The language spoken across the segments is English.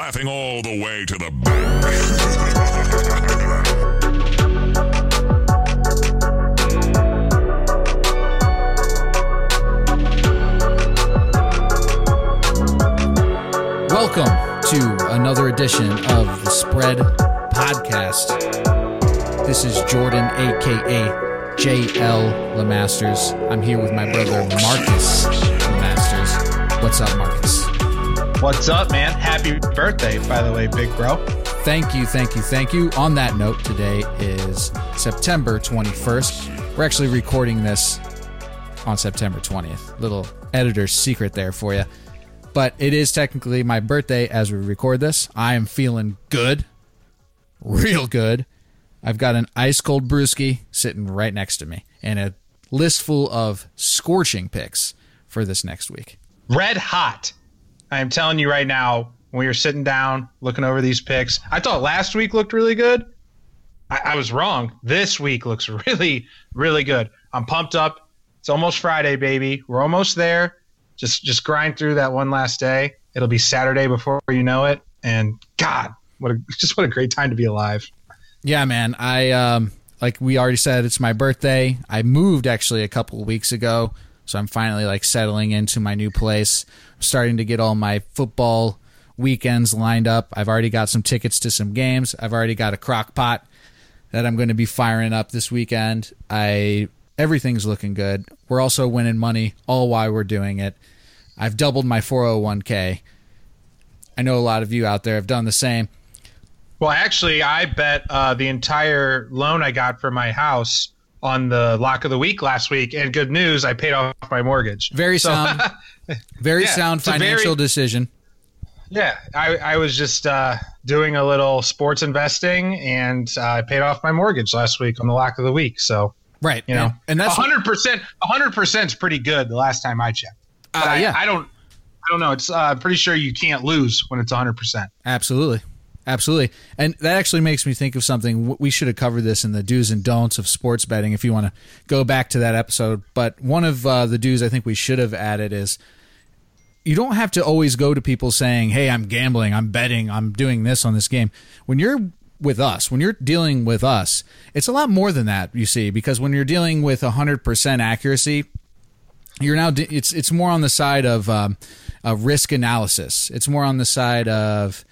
laughing all the way to the bank. Welcome to another edition of the Spread Podcast. This is Jordan, aka JL Lemasters. I'm here with my brother Marcus Lemasters. What's up, Marcus? What's up, man? Happy birthday, by the way, big bro. Thank you, thank you, thank you. On that note, today is September 21st. We're actually recording this on September 20th. Little editor's secret there for you. But it is technically my birthday as we record this. I am feeling good, real good. I've got an ice cold brewski sitting right next to me and a list full of scorching picks for this next week. Red hot. I am telling you right now, when you're sitting down looking over these picks, I thought last week looked really good. I, I was wrong. This week looks really, really good. I'm pumped up. It's almost Friday, baby. We're almost there. Just just grind through that one last day. It'll be Saturday before you know it. And God, what a just what a great time to be alive. Yeah, man. I um like we already said it's my birthday. I moved actually a couple weeks ago, so I'm finally like settling into my new place. Starting to get all my football weekends lined up. I've already got some tickets to some games. I've already got a crock pot that I'm going to be firing up this weekend. I everything's looking good. We're also winning money all while we're doing it. I've doubled my 401k. I know a lot of you out there have done the same. Well, actually, I bet uh, the entire loan I got for my house on the lock of the week last week. And good news, I paid off my mortgage. Very So- sound, very Yeah, sound financial very- decision. Yeah, I, I was just uh, doing a little sports investing, and uh, I paid off my mortgage last week on the lock of the week. So Right. you know, and, and that's hundred percent. hundred percent is pretty good. The last time I checked, Uh, I, yeah. I don't, I don't know. It's uh, I'm pretty sure you can't lose when it's hundred percent. Absolutely. Absolutely. And that actually makes me think of something. We should have covered this in the do's and don'ts of sports betting if you want to go back to that episode. But one of uh, the do's I think we should have added is you don't have to always go to people saying, hey, I'm gambling, I'm betting, I'm doing this on this game. When you're with us, when you're dealing with us, it's a lot more than that, you see, because when you're dealing with 100% accuracy, you're now it's it's more on the side of um, uh, risk analysis. It's more on the side of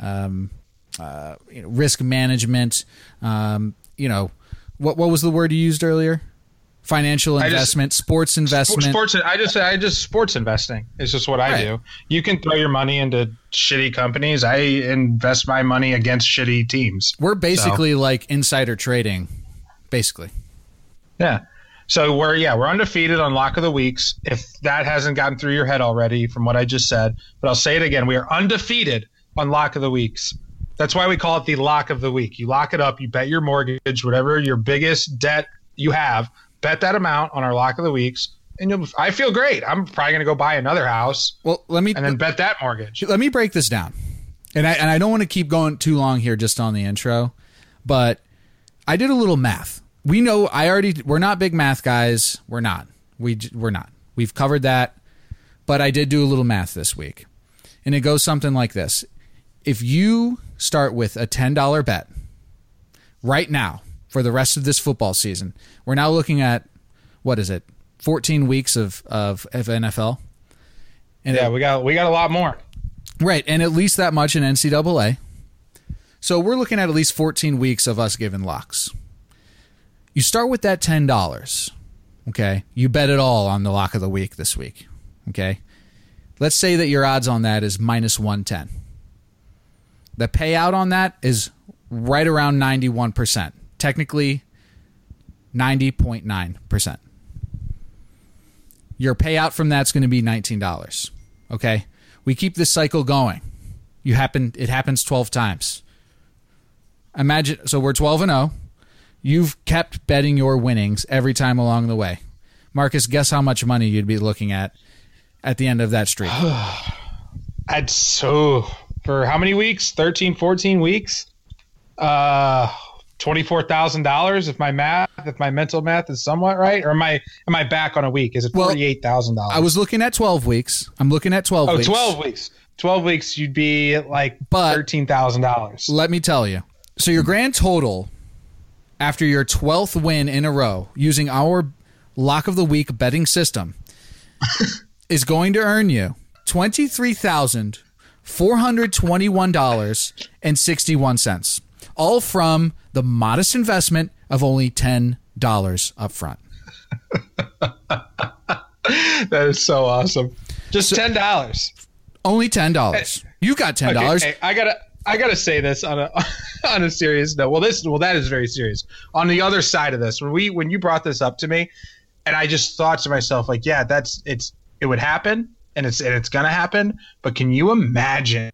um, uh, you know, risk management. Um, you know, what what was the word you used earlier? Financial just- investment, sports investment. Sports. I just I just sports investing. It's just what I do. You can throw your money into shitty companies. I invest my money against shitty teams. We're basically like insider trading, basically. Yeah. So we're yeah we're undefeated on lock of the weeks. If that hasn't gotten through your head already from what I just said, but I'll say it again: we are undefeated on lock of the weeks. That's why we call it the lock of the week. You lock it up, you bet your mortgage, whatever your biggest debt you have, bet that amount on our lock of the weeks, and you'll. I feel great. I'm probably gonna go buy another house Well, let me and then bet that mortgage. let me break this down. And I and I don't want to keep going too long here just on the intro, but I did a little math. We know I already we're not big math guys. We're not. We we're not. We've covered that. But I did do a little math this week. And it goes something like this. If you start with a $10 bet right now for the rest of this football season, we're now looking at what is it? 14 weeks of of, of NFL. And Yeah, we got we got a lot more. Right, and at least that much in NCAA. So we're looking at at least 14 weeks of us giving locks. You start with that $10. Okay. You bet it all on the lock of the week this week. Okay. Let's say that your odds on that is minus 110. The payout on that is right around 91%. Technically, 90.9%. Your payout from that's going to be $19. Okay? We keep this cycle going. You happen it happens 12 times. Imagine so we're 12 and 0. You've kept betting your winnings every time along the way. Marcus, guess how much money you'd be looking at at the end of that streak? I'd so for how many weeks? 13, 14 weeks? Uh $24,000 if my math if my mental math is somewhat right or am I am I back on a week? Is it Well, $48,000? I was looking at 12 weeks. I'm looking at 12 Oh, weeks. 12 weeks. 12 weeks, you'd be like But- $13,000. Let me tell you. So your grand total after your 12th win in a row using our lock of the week betting system is going to earn you $23,421.61 all from the modest investment of only $10 up front. That is so awesome. Just $10. Only $10. You got $10. Okay, hey, I gotta I gotta say this on a on a serious note. Well, this well that is very serious. On the other side of this, when we when you brought this up to me, and I just thought to myself like, yeah, that's it's it would happen, and it's and it's gonna happen. But can you imagine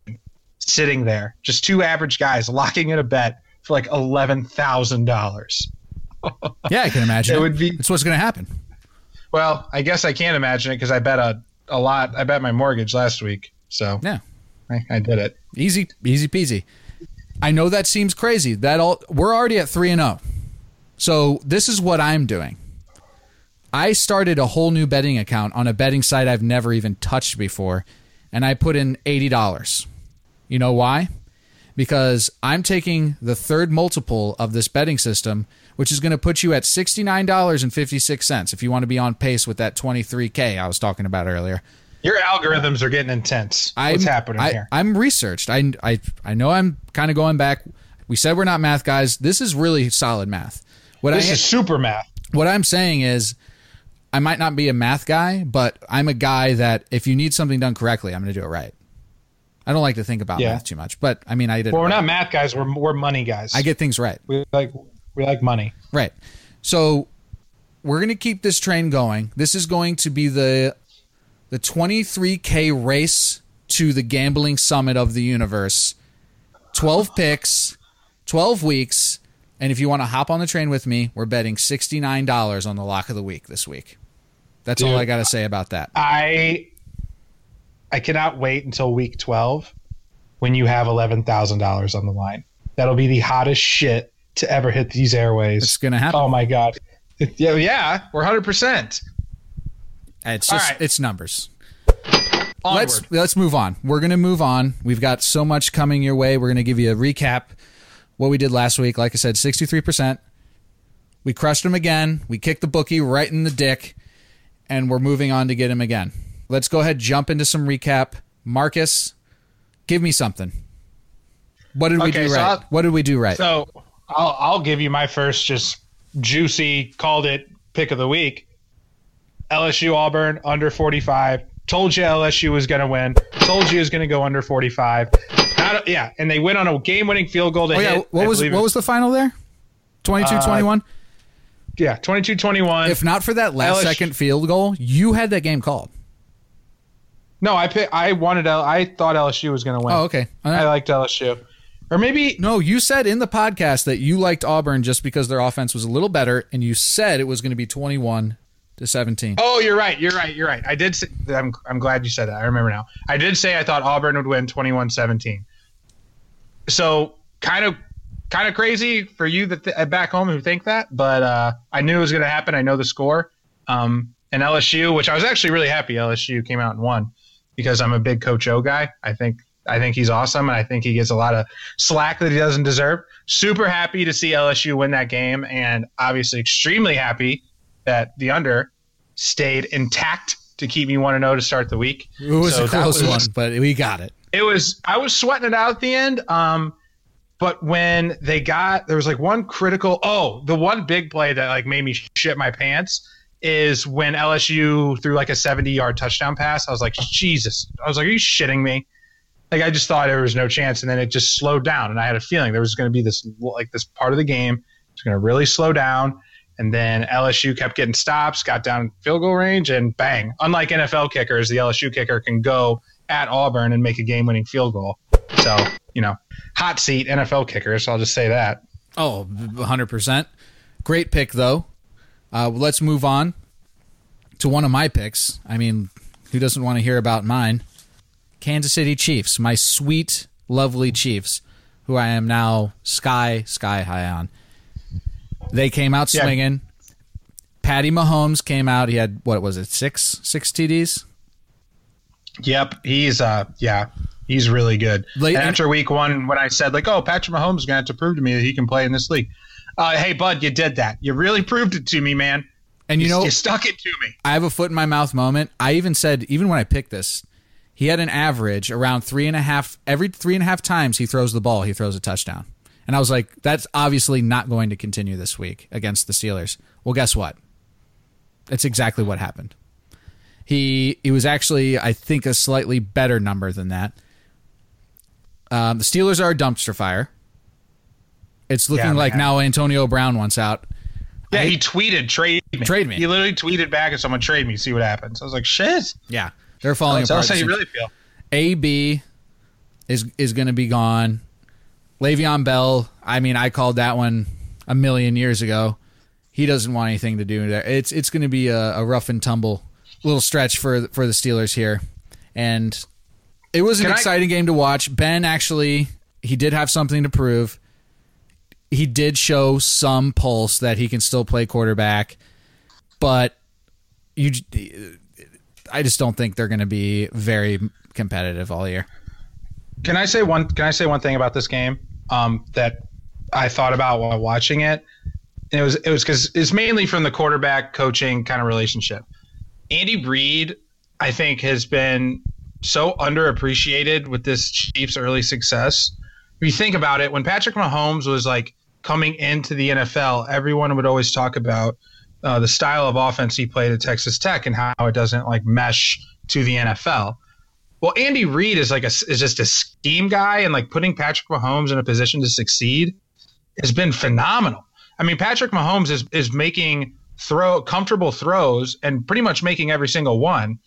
sitting there, just two average guys locking in a bet for like eleven thousand dollars? Yeah, I can imagine. It it. would be- It's what's going to happen. Well, I guess I can't imagine it because I bet a a lot. I bet my mortgage last week, so Yeah. I, I did it. Easy, easy peasy. I know that seems crazy. That all we're already at three and zero. So this is what I'm doing. I started a whole new betting account on a betting site I've never even touched before, and I put in eighty dollars. You know why? Because I'm taking the third multiple of this betting system, which is going to put you at sixty nine dollars and fifty six cents if you want to be on pace with that twenty three k I was talking about earlier. Your algorithms are getting intense. What's I'm, happening I, here? I'm researched. I, I, I know I'm kind of going back. We said we're not math guys. This is really solid math. What This I is super math. what I'm saying is, I might not be a math guy, but I'm a guy that if you need something done correctly, I'm going to do it right. I don't like to think about Yeah. math too much, but I mean, I did. Well, we're right. not math guys. We're we're money guys. I get things right. we like we like money. Right. So we're going to keep this train going. This is going to be the the 23k race to the gambling summit of the universe. 12 picks, 12 weeks, and if you want to hop on the train with me, we're betting $69 on the lock of the week this week. That's all I got to say about that. I I cannot wait until week twelve when you have eleven thousand dollars on the line. That'll be the hottest shit to ever hit these airways. It's going to happen. Oh my god. Yeah, yeah, we're hundred percent. It's just right. it's numbers. Onward. let's let's move on. We're gonna move on. We've got so much coming your way. We're gonna give you a recap what we did last week. Like I said, sixty three percent. We crushed them again. We kicked the bookie right in the dick, and we're moving on to get him again. Let's go ahead jump into some recap. Marcus, give me something. What did we do so right? I'll- what did we do right? So I'll I'll give you my first just juicy called it pick of the week. LSU Auburn under 45. Told you LSU was going to win. Told you it was going to go under 45. Not, yeah, and they went on a game-winning field goal to oh yeah, what I was what was the final there? 22-21? Yeah 22-21. if not for that last LSU second field goal, you had that game called. no, I pick, I wanted L, I thought LSU was going to win. Oh, okay. Right. I liked LSU. Or maybe No, you said in the podcast that you liked Auburn just because their offense was a little better, and you said it was going to be 21 to 17. Oh, you're right. You're right. You're right. I did. Say, I'm. I'm glad you said that. I remember now. I did say I thought Auburn would win 21-17. So kind of, kind of crazy for you that th- back home who think that, but uh, I knew it was going to happen. I know the score. Um, and LSU, which I was actually really happy LSU came out and won because I'm a big Coach O guy. I think. I think he's awesome, and I think he gets a lot of slack that he doesn't deserve. Super happy to see LSU win that game, and obviously extremely happy that the under stayed intact to keep me one to know to start the week. it was So a close was- one, but we got it. It was I was sweating it out at the end. Um, but when they got there was like one critical. Oh, the one big play that like made me shit my pants is when LSU threw like a seventy yard touchdown pass. I was like, Jesus! I was like, Are you shitting me? Like I just thought there was no chance, and then it just slowed down, and I had a feeling there was going to be this like this part of the game. It's going to really slow down. And then LSU kept getting stops, got down field goal range, and bang. Unlike NFL kickers, the LSU kicker can go at Auburn and make a game winning field goal. So, you know, hot seat NFL kickers. I'll just say that. Oh, 100%. Great pick, though. Uh, let's move on to one of my picks. I mean, who doesn't want to hear about mine? Kansas City Chiefs, my sweet, lovely Chiefs, who I am now sky, sky high on. They came out Yeah. swinging. Patty Mahomes came out. He had, what was it, six? Six TDs? Yep, he's uh yeah, he's really good. Late- and after week one, when I said like, oh, Patrick Mahomes is gonna have to prove to me that he can play in this league. Uh, hey, bud, you did that. You really proved it to me, man. And you know, you stuck it to me. I have a foot in my mouth moment. I even said, even when I picked this, he had an average around three and a half every three and a half times he throws the ball, he throws a touchdown. And I was like, that's obviously not going to continue this week against the Steelers. Well, guess what? That's exactly what happened. He he was actually, I think, a slightly better number than that. Um, the Steelers are a dumpster fire. It's looking Yeah, like now Antonio Brown wants out. Yeah, I- he tweeted trade me. Trade me. He literally tweeted back at someone trade me, see what happens. I was like, shit. Yeah, they're falling Tell apart. us how you really feel. AB is is going to be gone. Le'Veon Bell. I mean, I called that one a million years ago. He doesn't want anything to do there. It's it's going to be a, a rough and tumble little stretch for for the Steelers here, and it was an Can I- exciting game to watch. Ben actually he did have something to prove. He did show some pulse that he can still play quarterback, but you. I just don't think they're going to be very competitive all year. Can I say one? Can I say one thing about this game um, that I thought about while watching it? And it was it was because it's mainly from the quarterback coaching kind of relationship. Andy Reid, I think, has been so underappreciated with this Chiefs' early success. If you think about it, when Patrick Mahomes was like coming into the NFL, everyone would always talk about uh, the style of offense he played at Texas Tech and how it doesn't like mesh to the NFL. Well, Andy Reid is like a is just a scheme guy, and like putting Patrick Mahomes in a position to succeed has been phenomenal. I mean, Patrick Mahomes is is making throw comfortable throws and pretty much making every single one,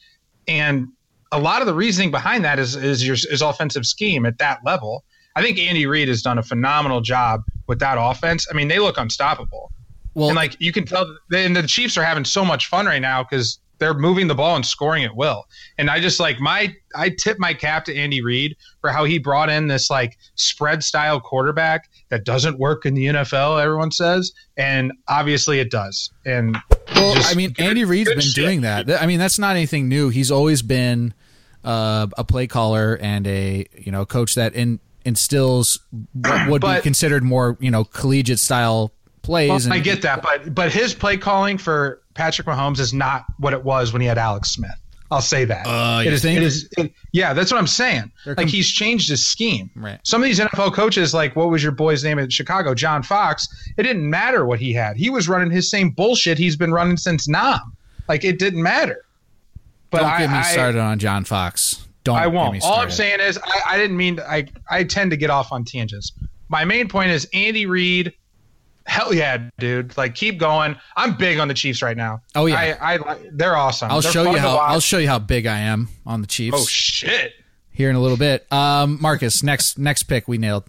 and a lot of the reasoning behind that is is your is offensive scheme at that level. I think Andy Reid has done a phenomenal job with that offense. I mean, they look unstoppable. Well, and like you can tell, and the Chiefs are having so much fun right now because they're moving the ball and scoring at will. And I just like my, I tip my cap to Andy Reid for how he brought in this like spread style quarterback that doesn't work in the NFL. Everyone says, and obviously it does. And well, I mean, Andy Reid's been shit. doing that. I mean, that's not anything new. He's always been uh, a play caller and a you know coach that in, instills what would be considered more you know collegiate style plays. Well, and I get that, but but his play calling for Patrick Mahomes is not what it was when he had Alex Smith. I'll say that. Uh, It is- it is- it- yeah, that's what I'm saying. They're like he's changed his scheme. Right. Some of these NFL coaches, like what was your boy's name in Chicago, John Fox? It didn't matter what he had. He was running his same bullshit he's been running since Nam. Like it didn't matter. But Don't I, get me I- started on John Fox. Don't. I won't. All I'm saying is, I, I didn't mean. I I tend to get off on tangents. My main point is Andy Reid. Hell yeah, dude! Like keep going. I'm big on the Chiefs right now. Oh, yeah. I, I they're awesome. I'll They're show you how. I'll show you how big I am on the Chiefs Oh shit! here in a little bit. Um, Marcus, next next pick we nailed.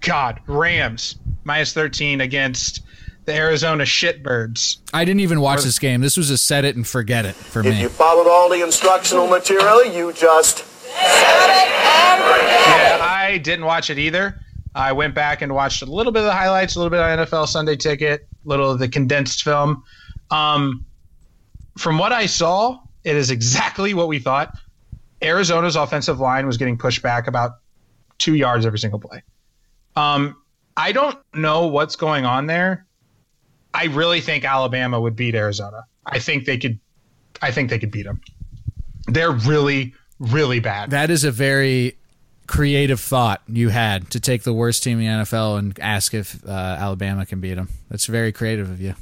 God, Rams minus 13 against the Arizona Shitbirds. I didn't even watch this game. This was a set it and forget it for If me. you followed all the instructional material, you just set it and forget it. Yeah, I didn't watch it either. I went back and watched a little bit of the highlights, a little bit of NFL Sunday Ticket, a little of the condensed film. Um, from what I saw, it is exactly what we thought. Arizona's offensive line was getting pushed back about two yards every single play. Um, I don't know what's going on there. I really think Alabama would beat Arizona. I think they could. I think they could beat them. They're really, really bad. That is a very creative thought you had to take the worst team in the NFL and ask if uh, Alabama can beat them. That's very creative of you.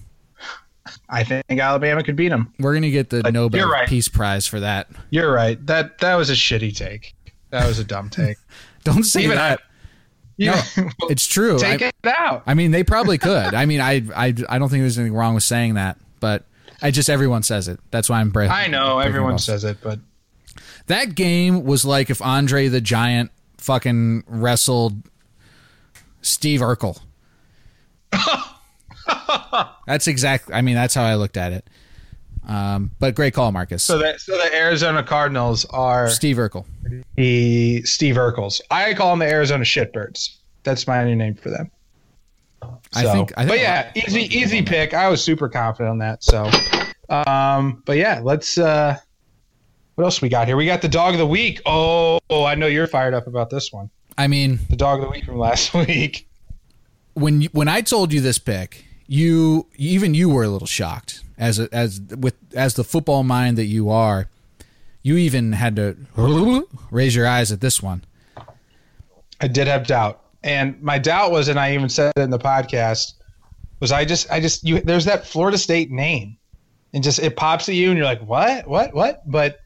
I think Alabama could beat them. We're gonna get the Nobel right. Peace Prize for that. You're right. That that was a shitty take. That was a dumb take. Don't say Even that. You- No, it's true. take I, it out. I mean, they probably could. I mean, I, I, I don't think there's anything wrong with saying that, but I just everyone says it. That's why I'm. Bra- I know breaking everyone balls. says it, but that game was like if Andre the Giant fucking wrestled Steve Urkel. that's exactly. I mean, that's how I looked at it. Um, but great call, Marcus. so that so the Arizona Cardinals are Steve Urkel. the Steve Urkels. I call them the Arizona Shitbirds. That's my new name for them. I think. I think but yeah, easy easy pick. I was super confident on that. So, um, but yeah, let's uh, What else we got here? We got the dog of the week. Oh, oh, I know you're fired up about this one. I mean, The dog of the week from last week. when you, when I told you this pick, you even you were a little shocked as a, as with as the football mind that you are. You even had to raise your eyes at this one. I did have doubt, and my doubt was, and I even said it in the podcast, was I just, I just, you, there's that Florida State name, and just it pops at you, and you're like, what, what, what? But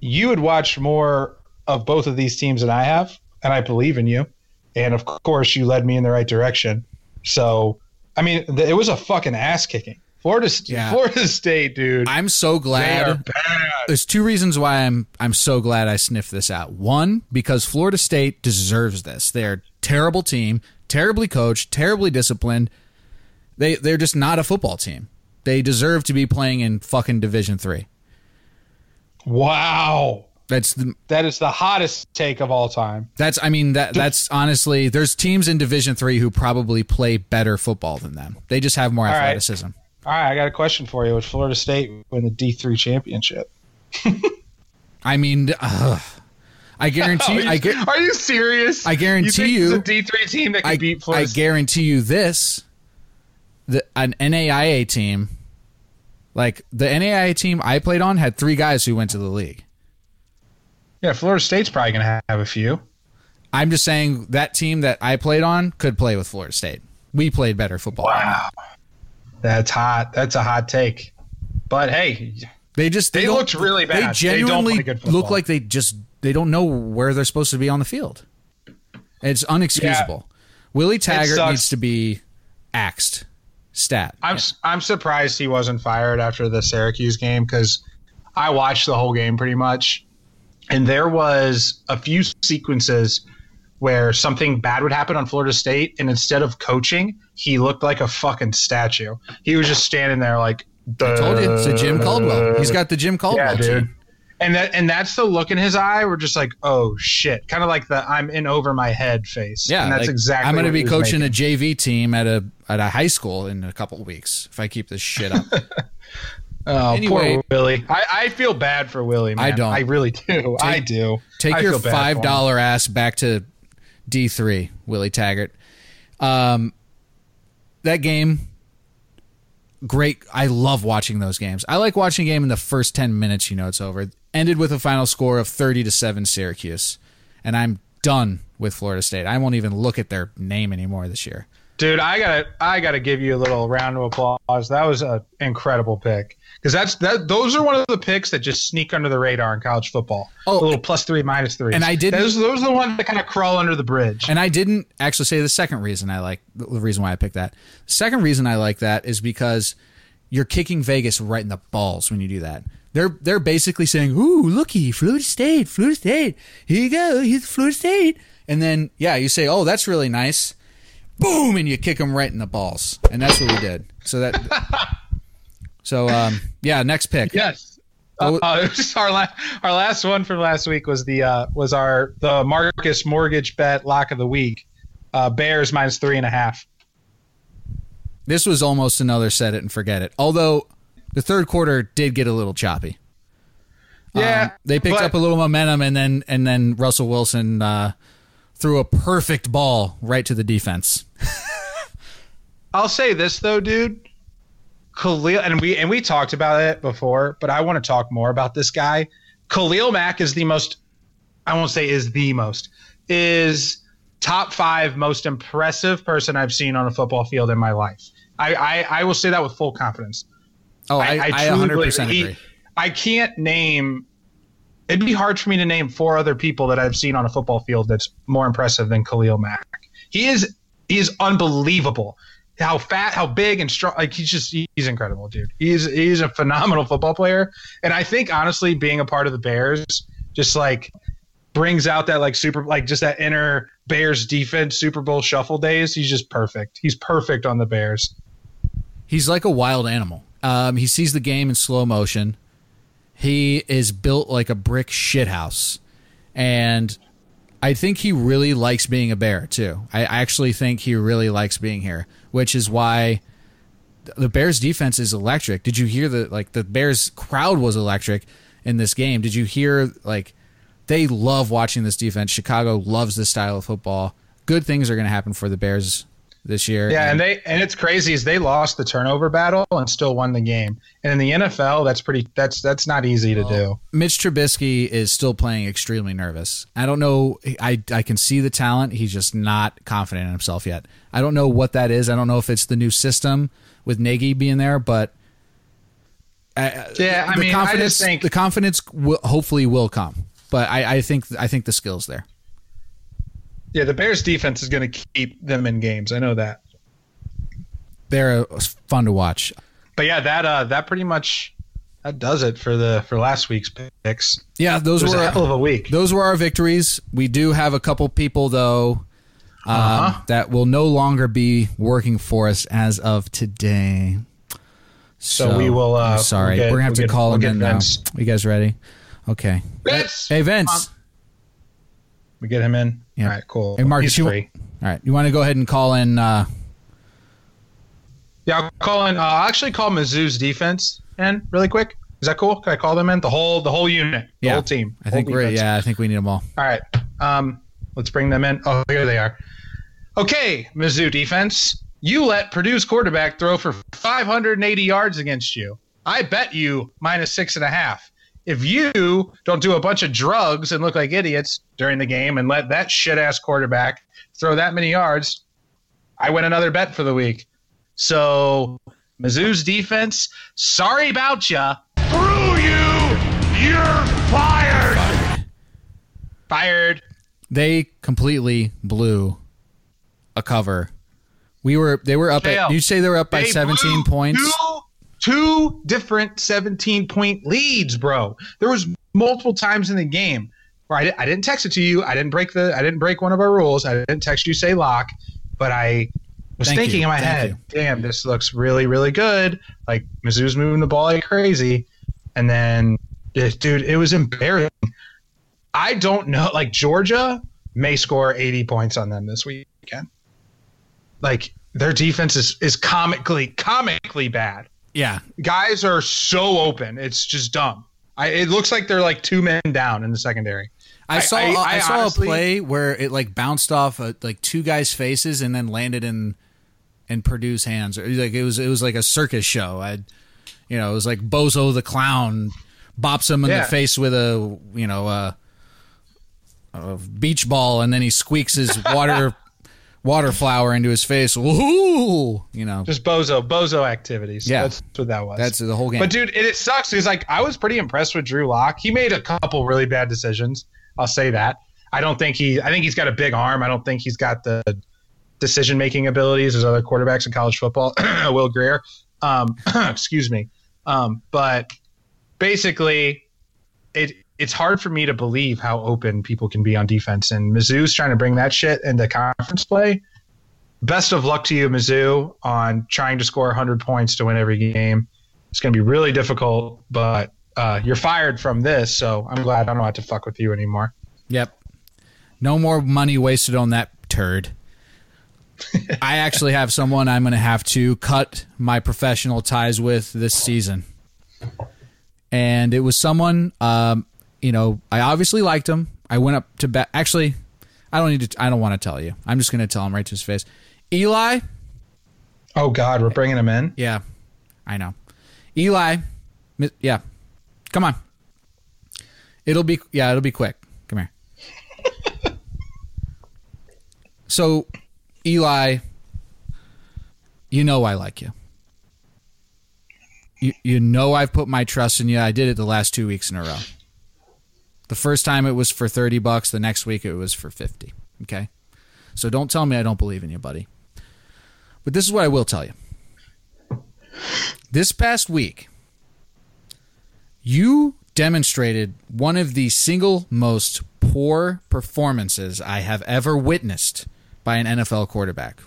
you had watched more of both of these teams than I have, and I believe in you, and of course you led me in the right direction. So, I mean, it was a fucking ass kicking. Florida, Yeah. Florida State, dude. I'm so glad. There's two reasons why I'm I'm so glad I sniffed this out. One, because Florida State deserves this. They're a terrible team, terribly coached, terribly disciplined. They they're just not a football team. They deserve to be playing in fucking Division Three. Wow. That's the That is the hottest take of all time. That's I mean that that's honestly there's teams in Division Three who probably play better football than them. They just have more right. athleticism. All right, I got a question for you. Would Florida State win the D three championship? I mean, ugh. I guarantee I, gu- Are you serious? I guarantee you, you- think it's a D three team that can I, beat I Florida. State? guarantee you this: the an NAIA team, like the NAIA team I played on, had three guys who went to the league. yeah, Florida State's probably going to have a few. I'm just saying that team that I played on could play with Florida State. We played better football. Wow, that's hot. That's a hot take. But hey, They just they, They looked really bad. They They genuinely play look like they just they don't know where they're supposed to be on the field. It's unexcusable. Willie Taggart needs to be axed. Stat. I'm I'm surprised he wasn't fired after the Syracuse game because I watched the whole game pretty much, and there was a few sequences where something bad would happen on Florida State, and instead of coaching, he looked like a fucking statue. He was just standing there like. I told you it's a Jim Caldwell. He's got the Jim Caldwell Yeah, dude. team. And that and that's the look in his eye. We're just like, oh shit, kind of like the I'm in over my head face. Yeah, and that's like, exactly. I'm going to be coaching making. a JV team at a at a high school in a couple of weeks if I keep this shit up. Oh, Anyway. poor Willie. I, I feel bad for Willie. Man. I don't. I really do. I do. Take I your feel bad for five him. ass back to D three, Willie Taggart. Um, that game, great. I love watching those games. I like watching a game in the first ten minutes. You know, it's over. Ended with a final score of thirty to seven, Syracuse, and I'm done with Florida State. I won't even look at their name anymore this year. dude. I gotta I gotta give you a little round of applause. That was an incredible pick because that's that. Those are one of the picks that just sneak under the radar in college football. Oh, a little plus three, minus three. and I didn't- Those, those are the ones that kind of crawl under the bridge. And I didn't actually say the second reason I like the reason why I picked that. The second reason I like that is because you're kicking Vegas right in the balls when you do that. They're they're basically saying, "Ooh, looky, Florida State, Florida State. Here you go, here's Florida State." And then yeah, you say, "Oh, that's really nice." Boom, and you kick them right in the balls, and that's what we did. So that. So um, yeah, next pick. Yes. Oh, Uh, uh, our last our last one from last week was the uh, was our the Marcus mortgage bet lock of the week. Uh, Bears minus three and a half. This was almost another set it and forget it. Although the third quarter did get a little choppy. Yeah, Um, they picked but- up a little momentum, and then and then Russell Wilson uh, threw a perfect ball right to the defense. I'll say this though, dude. Khalil and we and we talked about it before, but I want to talk more about this guy. Khalil Mack is the most I won't say is the most is top five most impressive person I've seen on a football field in my life. I I, I will say that with full confidence. Oh, I, I, truly 100% believe- he- agree. I can't name. It'd be hard for me to name four other people that I've seen on a football field that's more impressive than Khalil Mack. He is he is unbelievable. How fat, how big and strong. Like he's just he's incredible, dude. He's he's a phenomenal football player, and I think honestly, being a part of the Bears just like brings out that like super like just that inner Bears defense Super Bowl shuffle days. He's just perfect. He's perfect on the Bears. He's like a wild animal. Um, he sees the game in slow motion. He is built like a brick shithouse, and I think he really likes being a bear too. I actually think he really likes being here, which is why the Bears defense is electric. Did you hear the like the Bears crowd was electric? in this game. Did you hear like they love watching this defense? Chicago loves this style of football. Good things are going to happen for the Bears this year. Yeah, and they and it's crazy is they lost the turnover battle and still won the game. And in the NFL, that's pretty that's that's not easy to do. Mitch Trubisky is still playing extremely nervous. I don't know. I I can see the talent. He's just not confident in himself yet. I don't know what that is. I don't know if it's the new system with Nagy being there, but uh, Yeah, I the mean, I confidence, just think the confidence will, hopefully will come. But I, I think I think the skills there. Yeah, the Bears defense is going to keep them in games. I know that. They're uh, fun to watch. But yeah, that uh that pretty much that does it for the for last week's picks. Yeah, those were a hell of a week. Those were our victories. We do have a couple people though um, Uh-huh. that will no longer be working for us as of today. So we will, uh, sorry, we'll get- we're gonna have we'll to get- call we'll him in now. You guys ready? Okay. Vince! Hey Vince. Come We get him in. Yeah. All right, cool. Hey Marcus, He's you, free. all right. You want to go ahead and call in? Uh, Yeah, I'll call in. Uh, I'll actually call Mizzou's defense in really quick. Is that cool? Can I call them in? The whole the whole unit, the yeah, whole team. I think we're defense. yeah. I think we need them all. All right. Um, let's bring them in. Oh, here they are. Okay, Mizzou defense. You let Purdue's quarterback throw for 580 yards against you. I bet you minus six and a half. If you don't do a bunch of drugs and look like idiots during the game and let that shit ass quarterback throw that many yards, I win another bet for the week. So, Mizzou's defense, sorry about ya. Through you! You're fired! Fired. They completely blew a cover. We were they were up at. You say they were up by They 17 blew points. Two, two different 17 point leads, bro. There was multiple times in the game where I, di- I didn't text it to you. I didn't break the. I didn't break one of our rules. I didn't text you say lock, but I was Thank thinking you. in my Thank head, you. damn, this looks really, really good. Like Mizzou's moving the ball like crazy, and then, dude, it was embarrassing. I don't know. Like Georgia may score 80 points on them this weekend. Like their defense is is comically comically bad. Yeah, Guys are so open. It's just dumb. I, it looks like they're like two men down in the secondary. I saw I- I, I saw honestly- a play where it like bounced off uh like two guys' faces and then landed in in Purdue's hands. Or, Like it was it was like a circus show. I, you know, it was like Bozo the clown bops him in Yeah. the face with a you know a, a beach ball and then he squeaks his water water flower into his face. Woohoo! You know, Just bozo bozo activities. Yeah. that's what that was. that's the whole game. But dude, it, it sucks because like I was pretty impressed with Drew Lock. He made a couple really bad decisions. I'll say that. I don't think he. I think he's got a big arm. I don't think he's got the decision making abilities as other quarterbacks in college football. Will Grier. Um, excuse me. Um, but basically, it it's hard for me to believe how open people can be on defense. And Mizzou's trying to bring that shit into conference play. Best of luck to you, Mizzou, on trying to score 100 points to win every game. It's going to be really difficult, but uh, you're fired from this, so I'm glad I don't have to fuck with you anymore. Yep. No more money wasted on that turd. I actually have someone I'm going to have to cut my professional ties with this season. And it was someone, um, you know, I obviously liked him. I went up to bat. Actually, I don't need to, I don't want to tell you. I'm just going to tell him right to his face. Eli, Oh God, we're bringing him in. yeah, I know. Eli, yeah, come on. It'll be yeah, it'll be quick. Come here. so, Eli, you know I like you. You you know I've put my trust in you. I did it the last two weeks in a row. The first time it was for thirty bucks. The next week it was for fifty. Okay, so don't tell me I don't believe in you, buddy. But this is what I will tell you. This past week, you demonstrated one of the single most poor performances I have ever witnessed by an NFL quarterback.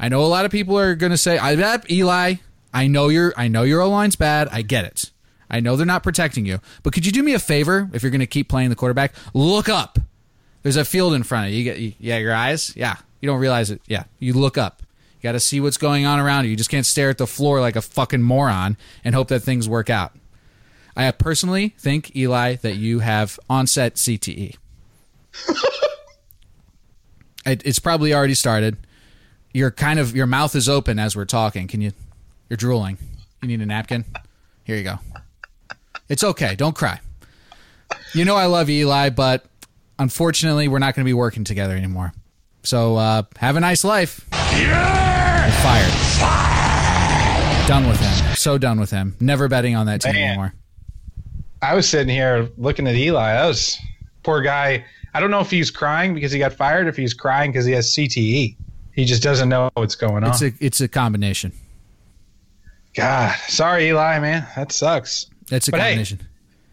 I know a lot of people are going to say, "I bet Eli, I know your I know your O-line's bad. I get it. I know they're not protecting you. But could you do me a favor if you're going to keep playing the quarterback? Look up. There's a field in front of you. You get you, yeah, your eyes? Yeah. You don't realize it. Yeah. You look up. You got to see what's going on around you. You just can't stare at the floor like a fucking moron and hope that things work out. I personally think Eli that you have onset CTE. it, it's probably already started. You're kind of your mouth is open as we're talking. Can you? You're drooling. You need a napkin. Here you go. It's okay. Don't cry. You know I love you, Eli, but unfortunately we're not going to be working together anymore. So uh, have a nice life. You're fired. Done with him. So done with him. Never betting on that team Man. anymore. I was sitting here looking at Eli. That was poor guy. I don't know if he's crying because he got fired, if he's crying because he has CTE. He just doesn't know what's going on. It's a it's a combination. God, sorry, Eli, man. That sucks. It's a But hey, combination.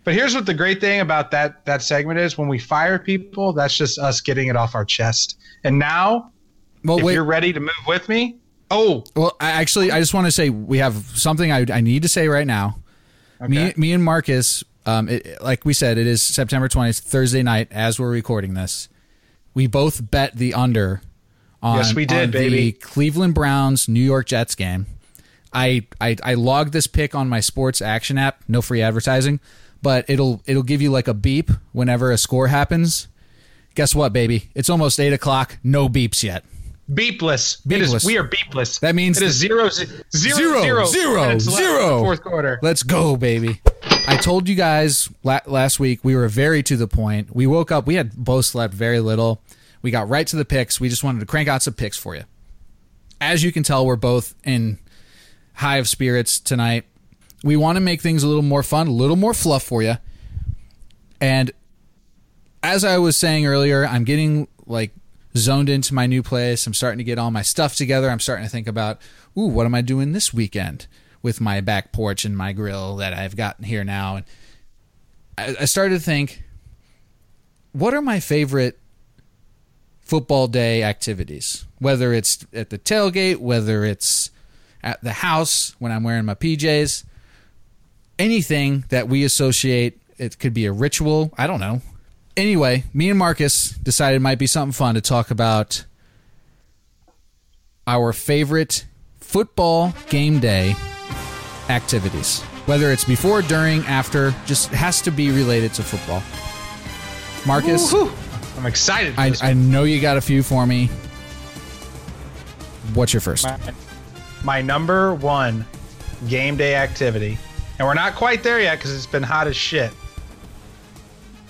But here's what the great thing about that that segment is: when we fire people, that's just us getting it off our chest. And now, well, if wait. you're ready to move with me, oh, Well, I actually, I just want to say we have something I, I need to say right now. Me, Okay. me and Marcus, um, it, like we said, it is September 20th, Thursday night, as we're recording this. We both bet the under on, Yes, we did, on the baby. Cleveland Browns New York Jets game. I, I I logged this pick on my sports action app, no free advertising, but it'll it'll give you like a beep whenever a score happens. Guess what, baby? It's almost eight o'clock. No beeps yet. beepless. It is, Beepless. we are beepless. That means it is zero, zero, Zero, zero, zero, minutes left in the zero. fourth quarter. Let's go, baby. I told you guys la- last week we were very to the point. We woke up, we had both slept very little. We got right to the picks. We just wanted to crank out some picks for you. As you can tell, we're both in high of spirits tonight. We want to make things a little more fun, a little more fluff for you. And as I was saying earlier, I'm getting like zoned into my new place. I'm starting to get all my stuff together. I'm starting to think about, ooh, what am I doing this weekend with my back porch and my grill that I've got here now? And I started to think, what are my favorite football day activities? Whether it's at the tailgate, whether it's at the house when I'm wearing my PJs, anything that we associate. It could be a ritual. I don't know. Anyway, me and Marcus decided it might be something fun to talk about our favorite football game day activities. Whether it's before, during, after, just has to be related to football. Marcus, Woo-hoo. I'm excited. I, I know you got a few for me. What's your first? my, my number one game day activity, and we're not quite there yet because it's been hot as shit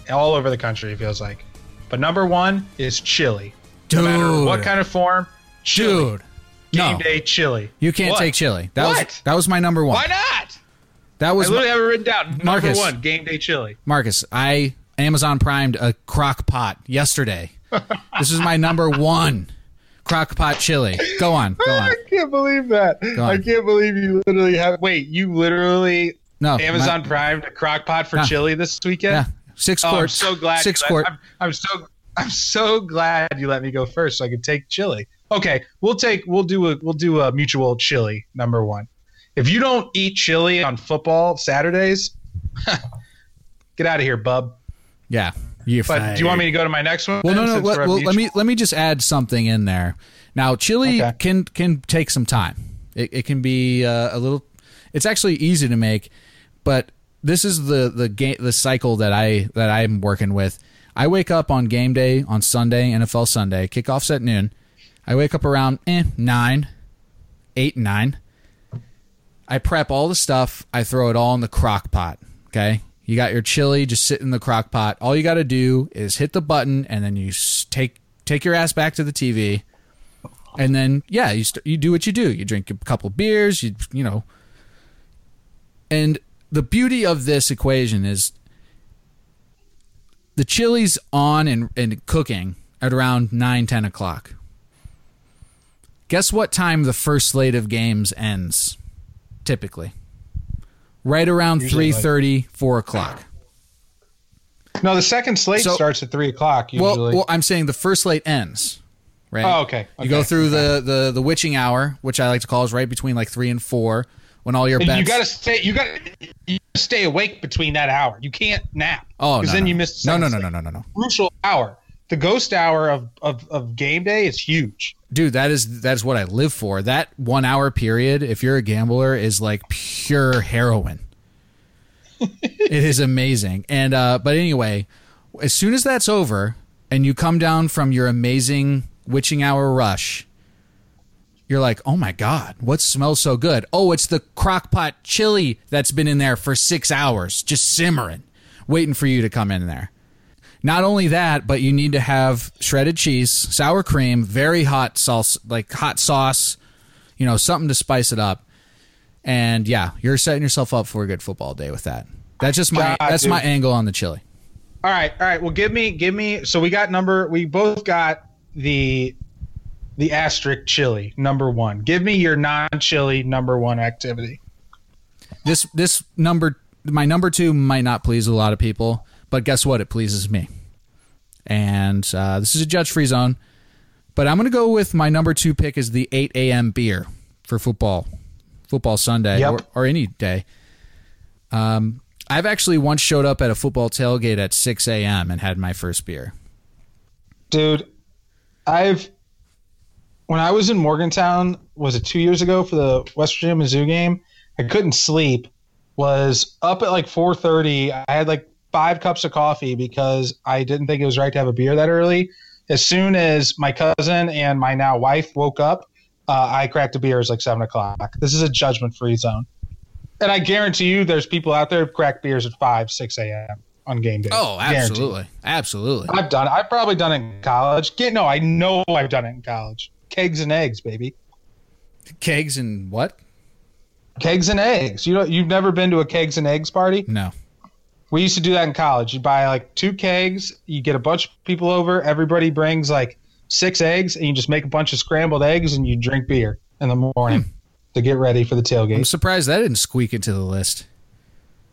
all over the country. It feels like, but number one is chili. No matter what kind of form, chili. Dude, Game no. day chili. You can't What? take chili. That was that was my number one. Why not? That I was literally my- have it written down. Number Marcus. one, game day chili. Marcus. I Amazon primed a crock pot yesterday. this is my number one crock pot chili. Go on, go on. I can't believe that. I can't believe you literally have. Wait, you literally No, Amazon my- primed a crock pot for Yeah. chili this weekend? yeah, six Oh, I'm quarts. so glad. Six you let- quart. I'm, I'm so I'm so glad you let me go first, so I could take chili. Okay, we'll take we'll do a we'll do a mutual chili number one. If you don't eat chili on football Saturdays, get out of here, bub. Yeah, you. But do you want me to go to my next one? Well, no, no. Let, well, let me let me just add something in there. Now, chili Okay. can can take some time. It, it can be uh, a little. It's actually easy to make, but this is the the game the cycle that I that I'm working with. I wake up on game day on Sunday, NFL Sunday, kickoffs at noon. I wake up around eh, nine, eight, nine. I prep all the stuff. I throw it all in the crock pot. Okay. You got your chili, just sit in the crock pot. All you got to do is hit the button, and then you take take your ass back to the TV, and then yeah, you st- you do what you do. You drink a couple beers. You you know. And the beauty of this equation is the chili's on and, and cooking at around 9 10 o'clock guess what time the first slate of games ends typically right around three like- 4 o'clock No, the second slate So- starts at three o'clock usually. well, well i'm saying the first slate ends right Oh, okay. you go Okay. through the, the the witching hour which i like to call is right between like 3 and 4 when all your bets you got to stay. You got to stay awake between that hour. You can't nap. oh because no, then no. you miss. the no no no no no no no Crucial hour. The ghost hour of, of, of game day is huge. dude that is that is what i live for that one hour period if you're a gambler is like pure heroin it is amazing. And uh, but anyway, as soon as that's over, and you come down from your amazing witching hour rush, you're like, oh my god, what smells so good? Oh, it's the crock pot chili that's been in there for six hours, just simmering, waiting for you to come in there. Not only that, but you need to have shredded cheese, sour cream, very hot sauce, like hot sauce, you know, something to spice it up. And yeah, you're setting yourself up for a good football day with that. That's just my God, that's dude. my angle on the chili. All right, all right. Well, give me, give me. So we got number. We both got the the asterisk chili number one. Give me your non-chili number one activity. This this number my number two might not please a lot of people, but guess what? It pleases me. And uh, this is a judge free zone, but I'm going to go with my number two pick is the 8 a.m. beer for football, football Sunday Yep. or, or any day. Um, I've actually once showed up at a football tailgate at 6 a.m. and had my first beer. dude i've when i was in morgantown was it two years ago for the west virginia mizzou game i couldn't sleep was up at like 4.30 i had like five cups of coffee because i didn't think it was right to have a beer that early as soon as my cousin and my now wife woke up uh, i cracked a beer it was like 7 o'clock this is a judgment free zone and i guarantee you there's people out there who crack beers at 5 6 a.m on game day Oh, absolutely, absolutely. I've done. it. I've probably done it in college. Get no, I know I've done it in college. Kegs and eggs, baby. Kegs and what? Kegs and eggs. You know, you've never been to a kegs and eggs party? No. We used to do that in college. You buy like two kegs, you get a bunch of people over, everybody brings like six eggs, and you just make a bunch of scrambled eggs and you drink beer in the morning hmm. to get ready for the tailgate. I'm surprised that didn't squeak into the list.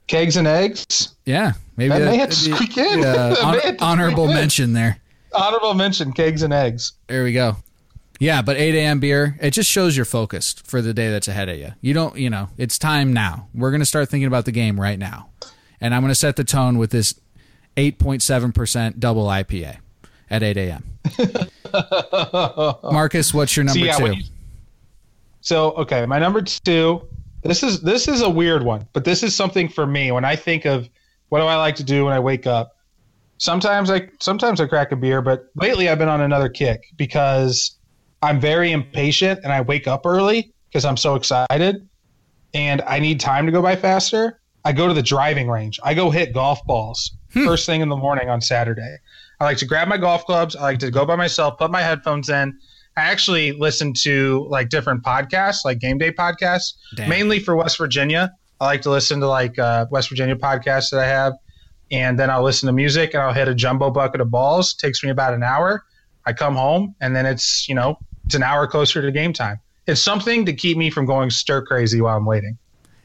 Kegs and eggs. Yeah, maybe That that, may have to squeak in. yeah, hon- honorable squeak in. mention there. Honorable mention: kegs and eggs. There we go. Yeah, but 8 a.m. beer, it just shows you're focused for the day that's ahead of you. You don't, you know, it's time now. We're going to start thinking about the game right now. And I'm going to set the tone with this 8.7% double IPA at 8 a.m. Marcus, what's your number So, yeah, two? you- So okay, my number two. This is this is a weird one, but this is something for me when I think of what do I like to do when I wake up. Sometimes I sometimes I crack a beer, but lately I've been on another kick because I'm very impatient and I wake up early because I'm so excited and I need time to go by faster. I go to the driving range. I go hit golf balls first thing in the morning on Saturday. I like to grab my golf clubs. I like to go by myself, put my headphones in. I actually listen to like different podcasts, like game day podcasts, Damn. mainly for West Virginia. I like to listen to like uh, West Virginia podcasts that I have, and then I'll listen to music and I'll hit a jumbo bucket of balls. takes me about an hour. I come home and then it's you know it's an hour closer to game time. It's something to keep me from going stir crazy while I'm waiting.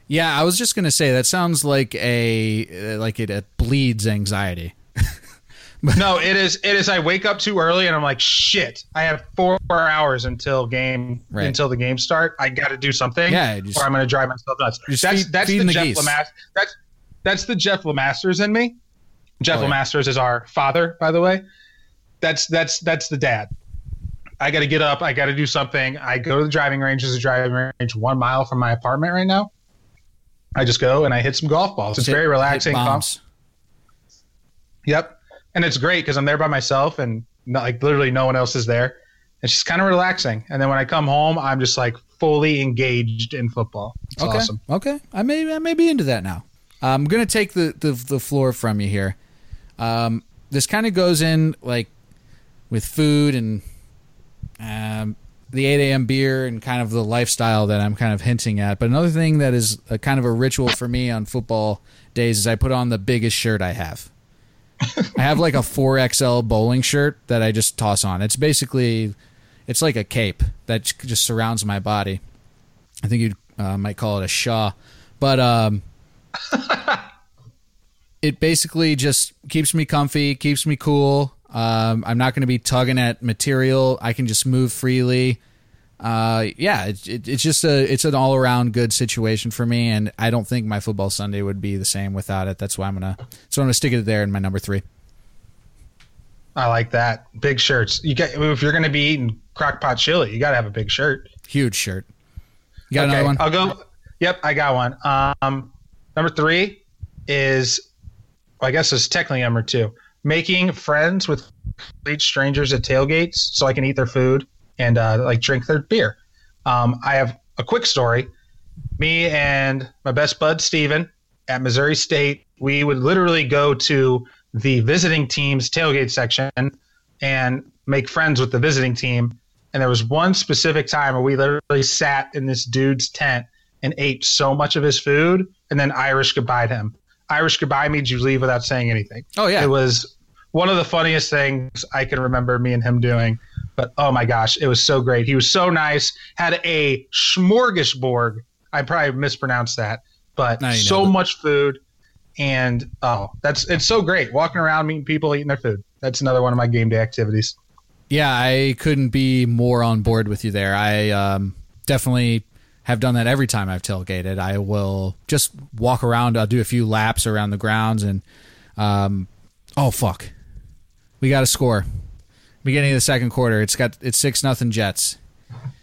Yeah, I was just going to say that sounds like a uh, like it, it bleeds anxiety. no, it is. It is. I wake up too early, and I'm like, shit. I have four hours until game Right. until the game start. I got to do something. Yeah, just- or I'm going to drive myself nuts. That's feed- that's the, the Jeff. Lemasters. That's that's the Jeff Lemasters in me. Jeff Oh, yeah. Lemasters is our father, by the way. That's that's that's the dad. I got to get up. I got to do something. I go to the driving range. There's a driving range one mile from my apartment right now. I just go and I hit some golf balls. It's Hit- very relaxing. bombs. Yep. And it's great because I'm there by myself and not, like literally no one else is there. It's just kind of relaxing. And then when I come home, I'm just like fully engaged in football. It's okay. awesome. Okay. I may I may be into that now. I'm gonna take the the, the floor from you here. Um, this kind of goes in like with food and um, the 8 a.m. beer and kind of the lifestyle that I'm kind of hinting at. But another thing that is a kind of a ritual for me on football days is I put on the biggest shirt I have. I have like a 4XL bowling shirt that I just toss on. It's basically, it's like a cape that just surrounds my body. I think you uh, might call it a shaw, but um, it basically just keeps me comfy, keeps me cool. Um, I'm not going to be tugging at material. I can just move freely. Uh, yeah, it, it, it's just a it's an all around good situation for me, and I don't think my football Sunday would be the same without it. That's why I'm gonna so I'm gonna stick it there in my number three. I like that. Big shirts. You get if you're going to be eating crock pot chili, you got to have a big shirt. Huge shirt. You got another one? I'll go. Yep, I got one. Um, number three, is, I guess it's technically number two, making friends with complete strangers at tailgates so I can eat their food and uh, like drink their beer. Um, I have a quick story. Me and my best bud Steven at Missouri State, we would literally go to the visiting team's tailgate section and make friends with the visiting team. And there was one specific time where we literally sat in this dude's tent and ate so much of his food and then Irish goodbye him. Irish goodbye means you leave without saying anything. Oh, yeah. It was one of the funniest things I can remember me and him doing. But oh my gosh, it was so great. He was so nice. Had a smorgasbord. I probably mispronounced that, but so much food. And oh, that's it's so great walking around meeting people eating their food. That's another one of my game day activities. Yeah, I couldn't be more on board with you there. I um, definitely have done that every time I've tailgated. I will just walk around. I'll do a few laps around the grounds, and um, oh fuck, we got a score. Beginning of the second quarter, it's got it's six nothing Jets.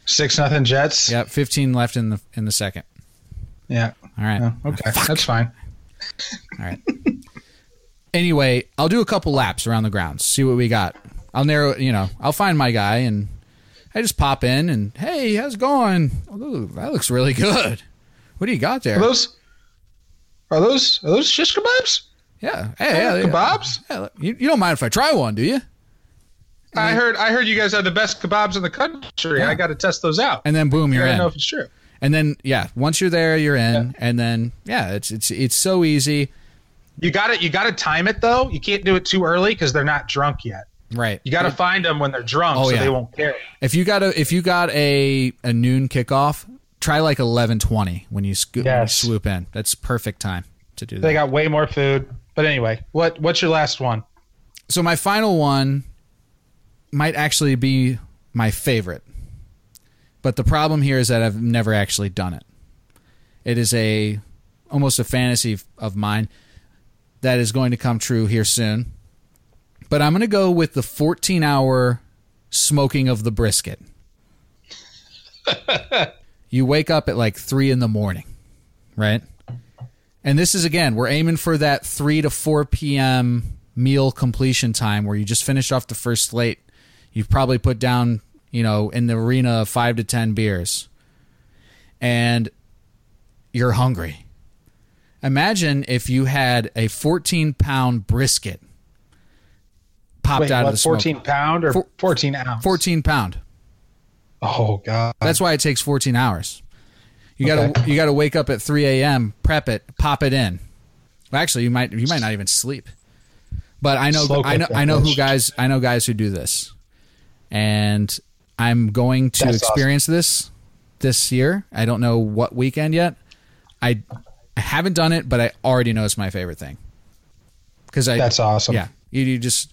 Six nothing Jets. Yep, fifteen left in the in the second. Yeah. All right, Oh, okay, that's fine. all right. anyway, I'll do a couple laps around the grounds, see what we got. I'll narrow, you know, I'll find my guy and I just pop in and hey, how's it going? Oh, that looks really good. What do you got there? Are those are those are those shish kebabs? Yeah, hey, yeah, yeah. Kebabs? Yeah, you, you don't mind if I try one, do you? I heard I heard you guys have the best kebabs in the country. I got to test those out. And then boom, you're don't in. know if it's true. And then yeah, once you're there, you're in. And then yeah, it's it's it's so easy. You got it. You got to time it though. You can't do it too early because they're not drunk yet. Right. You got to find them when they're drunk, Oh, so they won't care. If you got a if you got a a noon kickoff, try like eleven twenty when you, sco- when you swoop in. That's perfect time to do that. They got way more food. But anyway, what what's your last one? So my final one might actually be my favorite. But the problem here is that I've never actually done it. It is a almost a fantasy of mine that is going to come true here soon. But I'm going to go with the 14-hour smoking of the brisket. you wake up at like 3 in the morning, right? And this is again, we're aiming for that 3 to 4 p.m. meal completion time where you just finished off the first slate. You've probably put down, you know, in the arena 5 to 10 beers. And you're hungry. Imagine if you had a 14 pound brisket popped Wait, out of what, the smoke. 14 pound or 14 ounce? 14 pound. Oh god. That's why it takes 14 hours. You gotta you gotta wake up at 3 a.m., prep it, pop it in. Well, actually, you might you might not even sleep. But I know Slow I know I know who guys I know guys who do this, and I'm going to That's awesome. experience this this year. I don't know what weekend yet. I I haven't done it, but I already know it's my favorite thing. Because I That's awesome. yeah, you, you just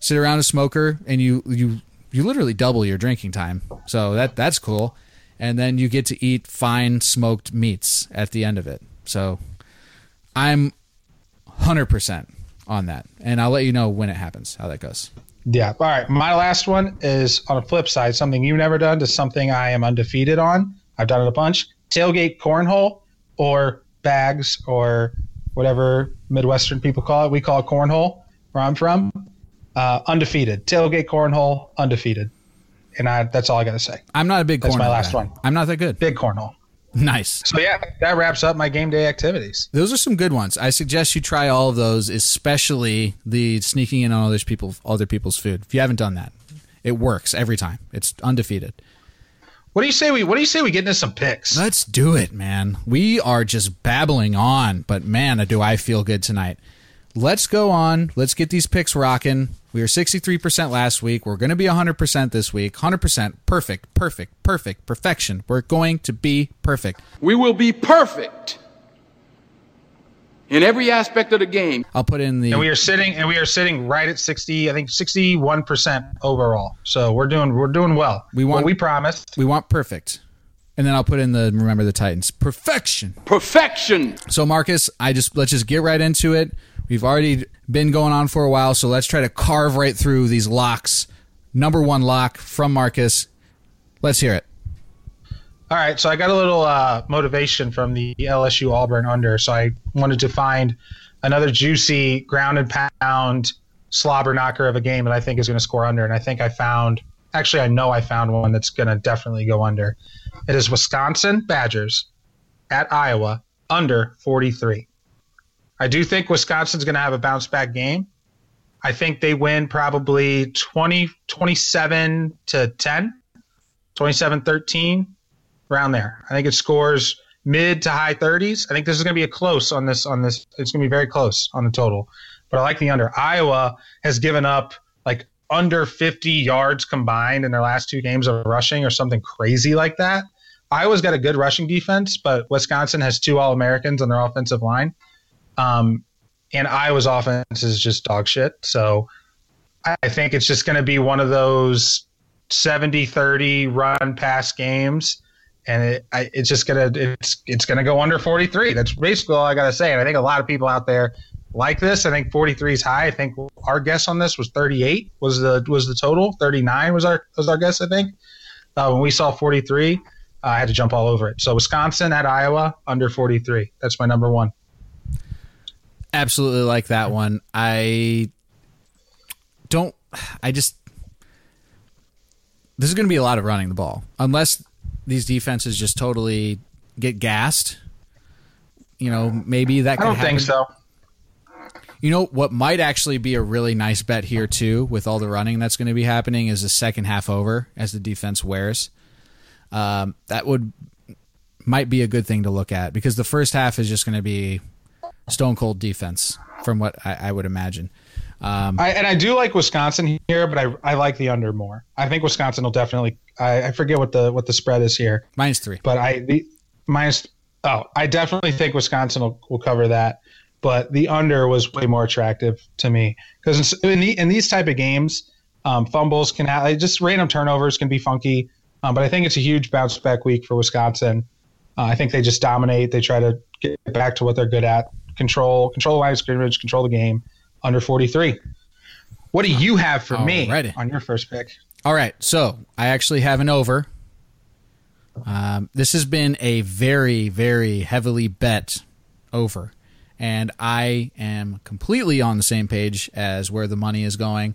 sit around a smoker and you you you literally double your drinking time. So that that's cool. And then you get to eat fine smoked meats at the end of it. So I'm 100% on that. And I'll let you know when it happens, how that goes. Yeah. All right. My last one is on a flip side, something you've never done to something I am undefeated on. I've done it a bunch. Tailgate cornhole or bags or whatever Midwestern people call it. We call it cornhole where I'm from. Uh, undefeated. Tailgate cornhole, undefeated. And I that's all I got to say. I'm not a big corn. That's my last guy. one. I'm not that good. Big cornhole. Nice. So yeah, that wraps up my game day activities. Those are some good ones. I suggest you try all of those, especially the sneaking in on other people other people's food. If you haven't done that, it works every time. It's undefeated. What do you say we what do you say we get into some picks? Let's do it, man. We are just babbling on, but man, do I feel good tonight. Let's go on. Let's get these picks rocking. We were 63% last week. We're going to be 100% this week. 100%. Perfect, perfect, perfect, perfection. We're going to be perfect. We will be perfect in every aspect of the game. I'll put in the and we are sitting and we are sitting right at 60 i think 61% overall so we're doing we're doing well We want- what we promised we want perfect. And then I'll put in the remember the Titans. Perfection. Perfection. So Marcus, I just let's just get right into it. We've already been going on for a while, so let's try to carve right through these locks. Number one lock from Marcus. Let's hear it. All right, so I got a little uh, motivation from the LSU Auburn under, so I wanted to find another juicy ground and pound slobber knocker of a game that I think is going to score under, and I think I found. Actually, I know I found one that's going to definitely go under. It is Wisconsin Badgers at Iowa under 43. I do think Wisconsin's going to have a bounce back game. I think they win probably 20, 27 to 10, 27 13, around there. I think it scores mid to high 30s. I think this is going to be a close on this. On this, it's going to be very close on the total. But I like the under. Iowa has given up like under 50 yards combined in their last two games of rushing or something crazy like that. Iowa's got a good rushing defense, but Wisconsin has two All Americans on their offensive line. Um, and Iowa's offense is just dog shit. So I think it's just going to be one of those 70 30 run pass games. And it, I, it's just gonna it's it's gonna go under 43. That's basically all I gotta say. And I think a lot of people out there like this. I think 43 is high. I think our guess on this was 38 was the was the total. 39 was our was our guess. I think uh, when we saw 43, uh, I had to jump all over it. So Wisconsin at Iowa under 43. That's my number one. Absolutely like that one. I don't. I just. This is going to be a lot of running the ball, unless these defenses just totally get gassed. You know, maybe that. I Could don't happen. think so. You know what might actually be a really nice bet here too, with all the running that's going to be happening, is the second half over as the defense wears. Um, that would might be a good thing to look at because the first half is just going to be stone cold defense, from what I, I would imagine. Um, I, and I do like Wisconsin here, but I, I like the under more. I think Wisconsin will definitely. I, I forget what the what the spread is here, minus three. but I the minus. Oh, I definitely think Wisconsin will, will cover that. But the under was way more attractive to me because in, in, the, in these type of games, um, fumbles can have just random turnovers can be funky. Um, but I think it's a huge bounce back week for Wisconsin. Uh, I think they just dominate. They try to get back to what they're good at: control, control the line of scrimmage, control the game. Under forty three. What do you have for me on your first pick? All right, so I actually have an over. Um, this has been a very, very heavily bet over, and I am completely on the same page as where the money is going.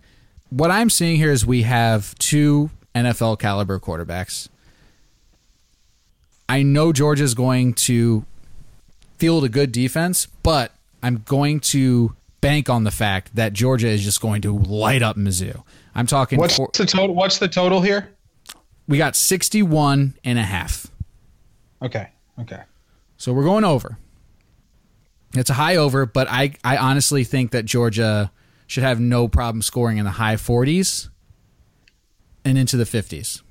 What I'm seeing here is we have two NFL caliber quarterbacks. I know Georgia's going to field a good defense, but I'm going to bank on the fact that Georgia is just going to light up Mizzou. I'm talking What's four- the total? What's the total here? we got 61 and a half. Okay. Okay. So we're going over. It's a high over, but I, I honestly think that Georgia should have no problem scoring in the high 40s and into the 50s.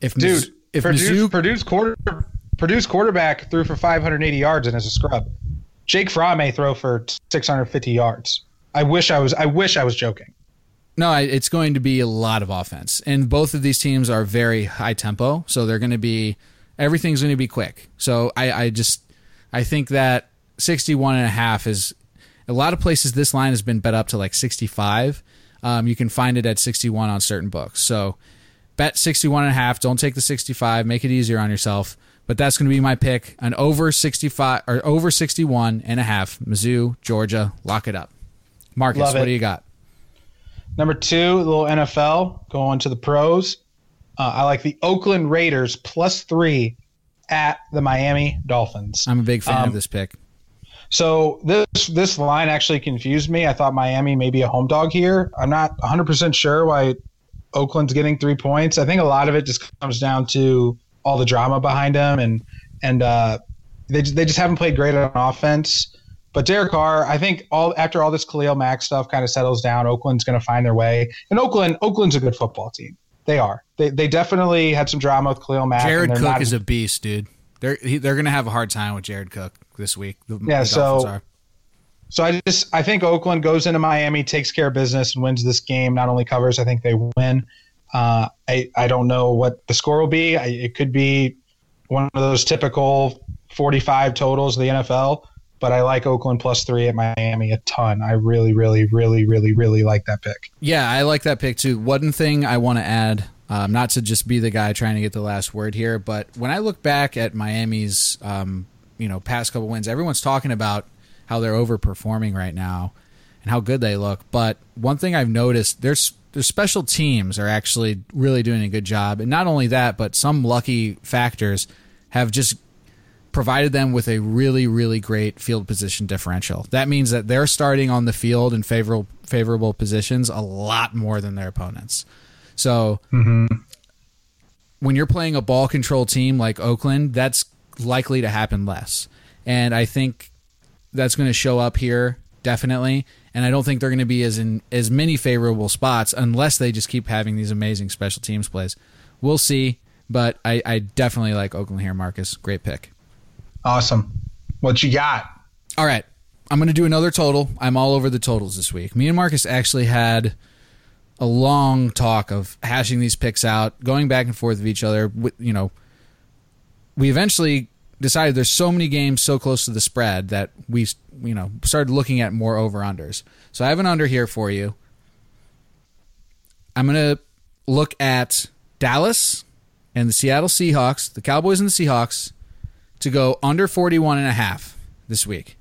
If Miz- Dude, if Purdue's, Mizzou, Purdue's quarter Purdue's quarterback threw for 580 yards and is a scrub. Jake Fromm may throw for 650 yards. I wish I was. I wish I was joking. no, it's going to be a lot of offense, and both of these teams are very high tempo, so they're going to be everything's going to be quick. So I, I just I think that 61 and a half is a lot of places this line has been bet up to like 65 um, you can find it at 61 on certain books so bet 61 and a half don't take the 65 make it easier on yourself but that's going to be my pick an over 65 or over 61 and a half mizzou georgia lock it up marcus Love what it. do you got Number two, a little NFL going to the pros. Uh, I like the Oakland Raiders plus three at the Miami Dolphins. i'm a big fan Um, of this pick So this this line actually confused me. I thought Miami may be a home dog here. I'm not 100% sure why Oakland's getting three points. I think a lot of it just comes down to all the drama behind them, and and uh, they they just haven't played great on offense. But Derek Carr, I think all after all this Khalil Mack stuff kind of settles down, Oakland's going to find their way. And Oakland Oakland's a good football team. They are. They they definitely had some drama with Khalil Mack. jared cook not- is a beast dude they're he, they're going to have a hard time with jared cook this week the, Yeah, the so- are. So I just I think Oakland goes into Miami, takes care of business, and wins this game. Not only covers, I think they win. Uh, I I don't know what the score will be. I, it could be one of those typical 45 totals of the NFL. But I like Oakland plus three at Miami a ton. I really, really, really, really, really like that pick. Yeah, I like that pick too. One thing I want to add Um, not to just be the guy trying to get the last word here, but when I look back at Miami's, um, you know, past couple wins, everyone's talking about how they're overperforming right now and how good they look. But one thing I've noticed, there's their special teams are actually really doing a good job, and not only that, but some lucky factors have just provided them with a really, really great field position differential. That means that they're starting on the field in favorable favorable positions a lot more than their opponents. So mm-hmm. when you're playing a ball control team like Oakland, that's likely to happen less. And I think that's going to show up here definitely. And I don't think they're going to be as in as many favorable spots unless they just keep having these amazing special teams plays. We'll see, but I, I definitely like Oakland here, Marcus. Great pick. Awesome. What you got? All right. I'm going to do another total. I'm all over the totals this week. Me and Marcus actually had a long talk of hashing these picks out, going back and forth with each other. With- You know, we eventually decided there's so many games so close to the spread that we, you know, started looking at more over unders. So I have an under here for you. I'm going to look at Dallas and the Seattle Seahawks, the Cowboys and the Seahawks to go under 41 and a half this week.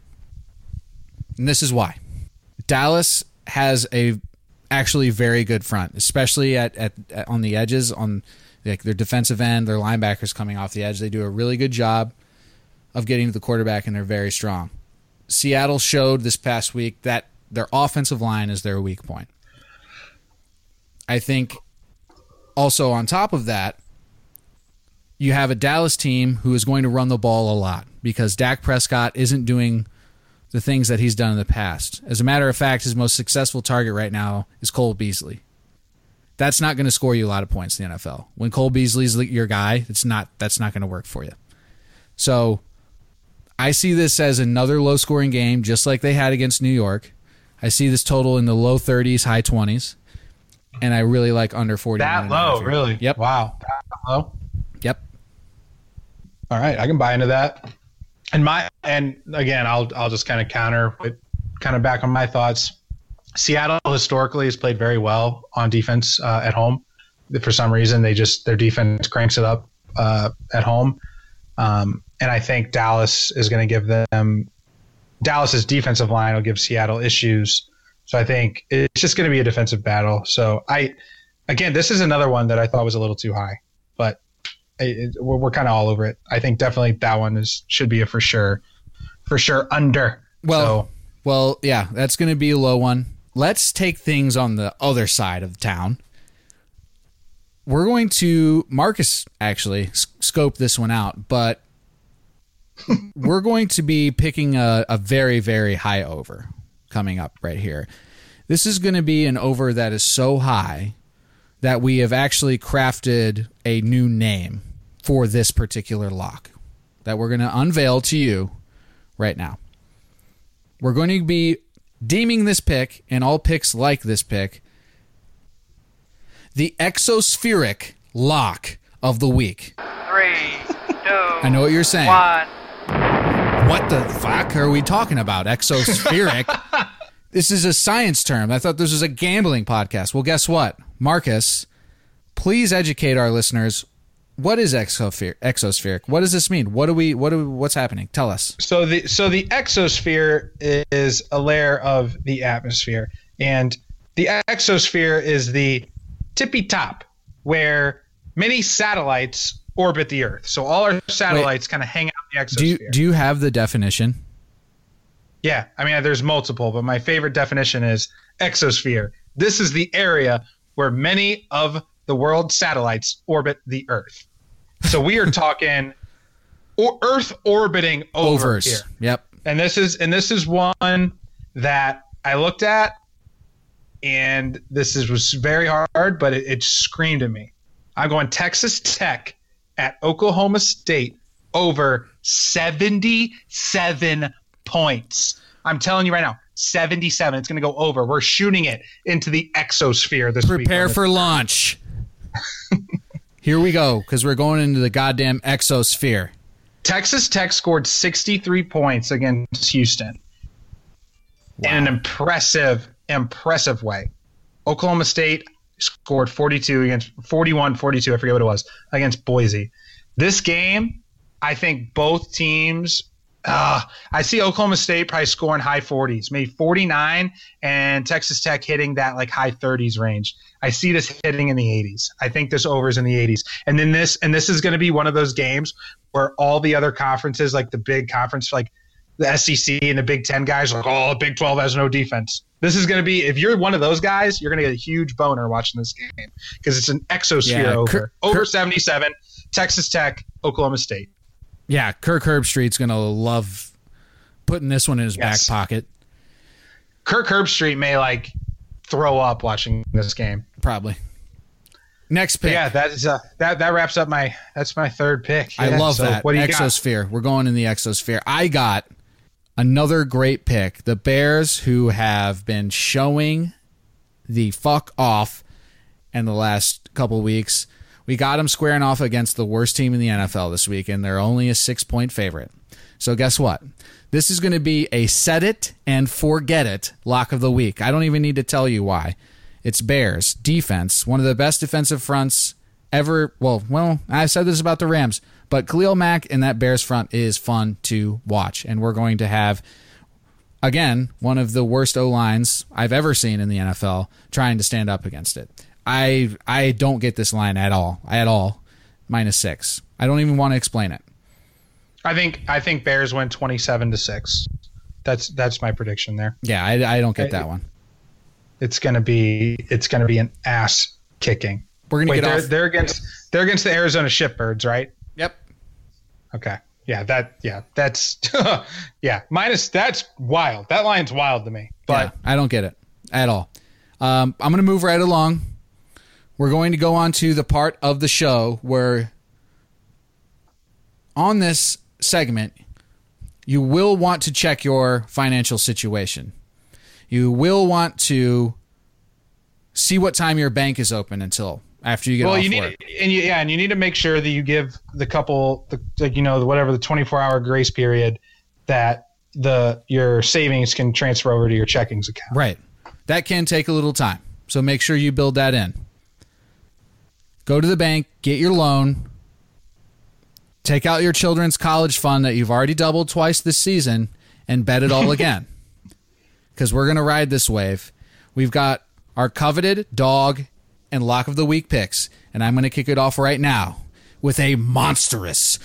And this is why. Dallas has a actually very good front, especially at, at, at on the edges on like their defensive end, their linebackers coming off the edge. They do a really good job of getting to the quarterback and they're very strong. Seattle showed this past week that their offensive line is their weak point. I think also on top of that, you have a Dallas team who is going to run the ball a lot because Dak Prescott isn't doing the things that he's done in the past. As a matter of fact, his most successful target right now is Cole Beasley. That's not going to score you a lot of points in the NFL. When Cole Beasley's your guy, it's not that's not going to work for you. So, I see this as another low-scoring game just like they had against New York. I see this total in the low 30s, high 20s, and I really like under 40. That low, really? Yep. Wow. That low. Yep. All right, I can buy into that. And my and again, I'll I'll just kind of counter with kind of back on my thoughts. Seattle historically has played very well on defense uh, at home. For some reason, they just their defense cranks it up uh, at home, um, and I think Dallas is going to give them Dallas's defensive line will give Seattle issues. So I think it's just going to be a defensive battle. So I, again, this is another one that I thought was a little too high, but it, it, we're, we're kind of all over it. I think definitely that one is should be a for sure, for sure under. Well, So- well, yeah, that's going to be a low one. Let's take things on the other side of town. We're going to Marcus actually scope this one out, but we're going to be picking a, a very very high over coming up right here. This is going to be an over that is so high that we have actually crafted a new name for this particular lock that we're going to unveil to you right now. We're going to be deeming this pick and all picks like this pick the exospheric lock of the week. Three, two, I know what you're saying. one. What the fuck are we talking about? Exospheric? this is a science term. I thought this was a gambling podcast. Well, guess what? Marcus, please educate our listeners. What is exosphere, exospheric? What does this mean? What do we what do we, what's happening? Tell us. So the so the exosphere is a layer of the atmosphere, and the exosphere is the tippy top where many satellites orbit the Earth. So all our satellites kind of hang out in the exosphere. Do you do you have the definition? Yeah, I mean, there's multiple, but my favorite definition is exosphere. This is the area where many of the world's satellites orbit the Earth. So we are talking or Earth orbiting over Overs. here. Yep. And this is and this is one that I looked at, and this is was very hard, but it, it screamed at me. I'm going Texas Tech at Oklahoma State over 77 points. I'm telling you right now, 77. It's going to go over. We're shooting it into the exosphere this week. Prepare for launch. Here we go, because we're going into the goddamn exosphere. Texas Tech scored 63 points against Houston in an impressive, impressive way. Oklahoma State scored 42 against 41, 42. I forget what it was against Boise. This game, I think both teams. Uh, I see Oklahoma State probably scoring high 40s, maybe 49, and Texas Tech hitting that like high 30s range. I see this hitting in the 80s. I think this over is in the 80s, and then this and this is going to be one of those games where all the other conferences, like the big conference, like the SEC and the Big Ten guys, are like, oh, Big 12 has no defense. This is going to be if you're one of those guys, you're going to get a huge boner watching this game because it's an exosphere Yeah, over Kirk- over 77. Texas Tech, Oklahoma State. Yeah, Kirk Herbstreit's going to love putting this one in his Yes. back pocket. Kirk Herbstreit may like throw up watching this game. Probably. Next But pick. yeah, that is uh, that that wraps up my that's my third pick. I love so that. What do you got? exosphere. We're going in the exosphere. I got another great pick. The Bears, who have been showing the fuck off in the last couple weeks. We got them squaring off against the worst team in the NFL this week, and they're only a six point favorite. So, guess what? This is going to be a set it and forget it lock of the week. I don't even need to tell you why. It's Bears defense, one of the best defensive fronts ever. Well, well, I said this about the Rams, but Khalil Mack and that Bears front is fun to watch, and we're going to have again one of the worst O lines I've ever seen in the NFL trying to stand up against it. I I don't get this line at all, at all. Minus six. I don't even want to explain it. I think I think Bears win 27 to 6. That's that's my prediction there. Yeah, I, I don't get that one. It's going to be it's to be an ass kicking. We're gonna Wait, get they're, off. they're against they're against the Arizona Shipbirds, right? Yep. Okay. Yeah, that yeah, that's yeah, minus that's wild. That line's wild to me. But yeah, I don't get it at all. Um, I'm going to move right along. We're going to go on to the part of the show where, on this segment, you will want to check your financial situation. You will want to see what time your bank is open until after you get well, off you need work. and you, yeah, and you need to make sure that you give the couple the like you know whatever the 24 hour grace period that the your savings can transfer over to your checkings account. Right. That can take a little time. So make sure you build that in. Go to the bank, get your loan, take out your children's college fund that you've already doubled twice this season, and bet it all again. Because we're going to ride this wave. We've got our coveted dog and lock of the week picks, and I'm going to kick it off right now with a monstrous.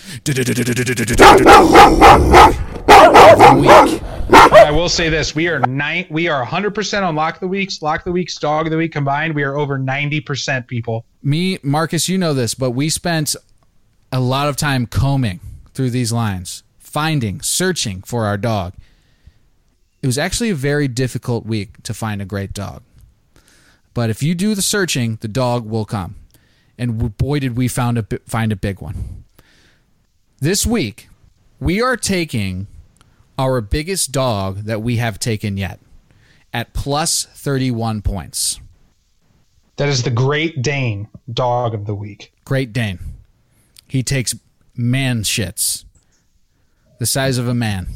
I will say this: we are nine, we are 100 percent on lock of the weeks, lock of the weeks, dog of the week combined. We are over 90 percent people. me, Marcus, you know this, but we spent a lot of time combing through these lines, finding, searching for our dog. It was actually a very difficult week to find a great dog. But if you do the searching, the dog will come. And boy, did we found a, find a big one. This week, we are taking our biggest dog that we have taken yet at plus 31 points. That is the Great Dane dog of the week. Great Dane. He takes man shits, the size of a man.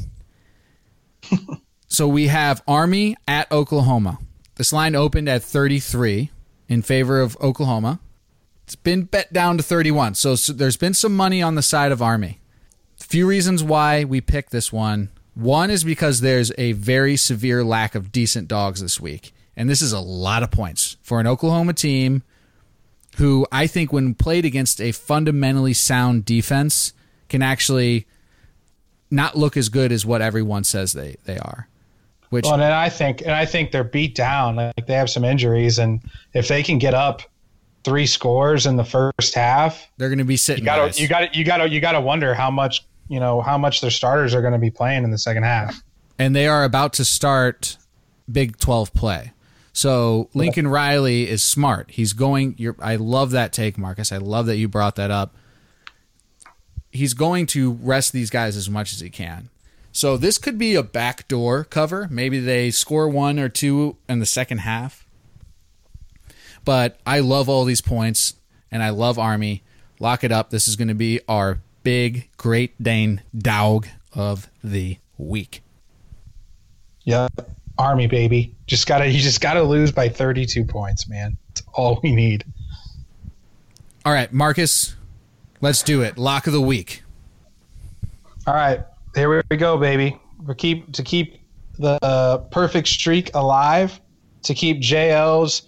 so we have Army at Oklahoma. This line opened at 33 in favor of Oklahoma. It's been bet down to 31. So, so there's been some money on the side of Army. A few reasons why we picked this one. One is because there's a very severe lack of decent dogs this week. And this is a lot of points for an Oklahoma team who I think, when played against a fundamentally sound defense, can actually not look as good as what everyone says they, they are. Which Well, and I think, and I think they're beat down. Like they have some injuries, and if they can get up three scores in the first half, they're going to be sitting. you got to, you got to, you got to, you got to wonder how much, you know, how much their starters are going to be playing in the second half. and they are about to start Big 12 play. So Lincoln Riley is smart. He's going. You're, I love that take, Marcus. I love that you brought that up. He's going to rest these guys as much as he can. So this could be a backdoor cover. Maybe they score one or two in the second half. But I love all these points, and I love Army. Lock it up. This is going to be our big Great Dane dog of the week. Yep. Army baby. Just gotta you just gotta lose by thirty two points, man. That's all we need. All right, Marcus, let's do it. Lock of the week. All right, here we go, baby. We keep to keep the uh, perfect streak alive, to keep JL's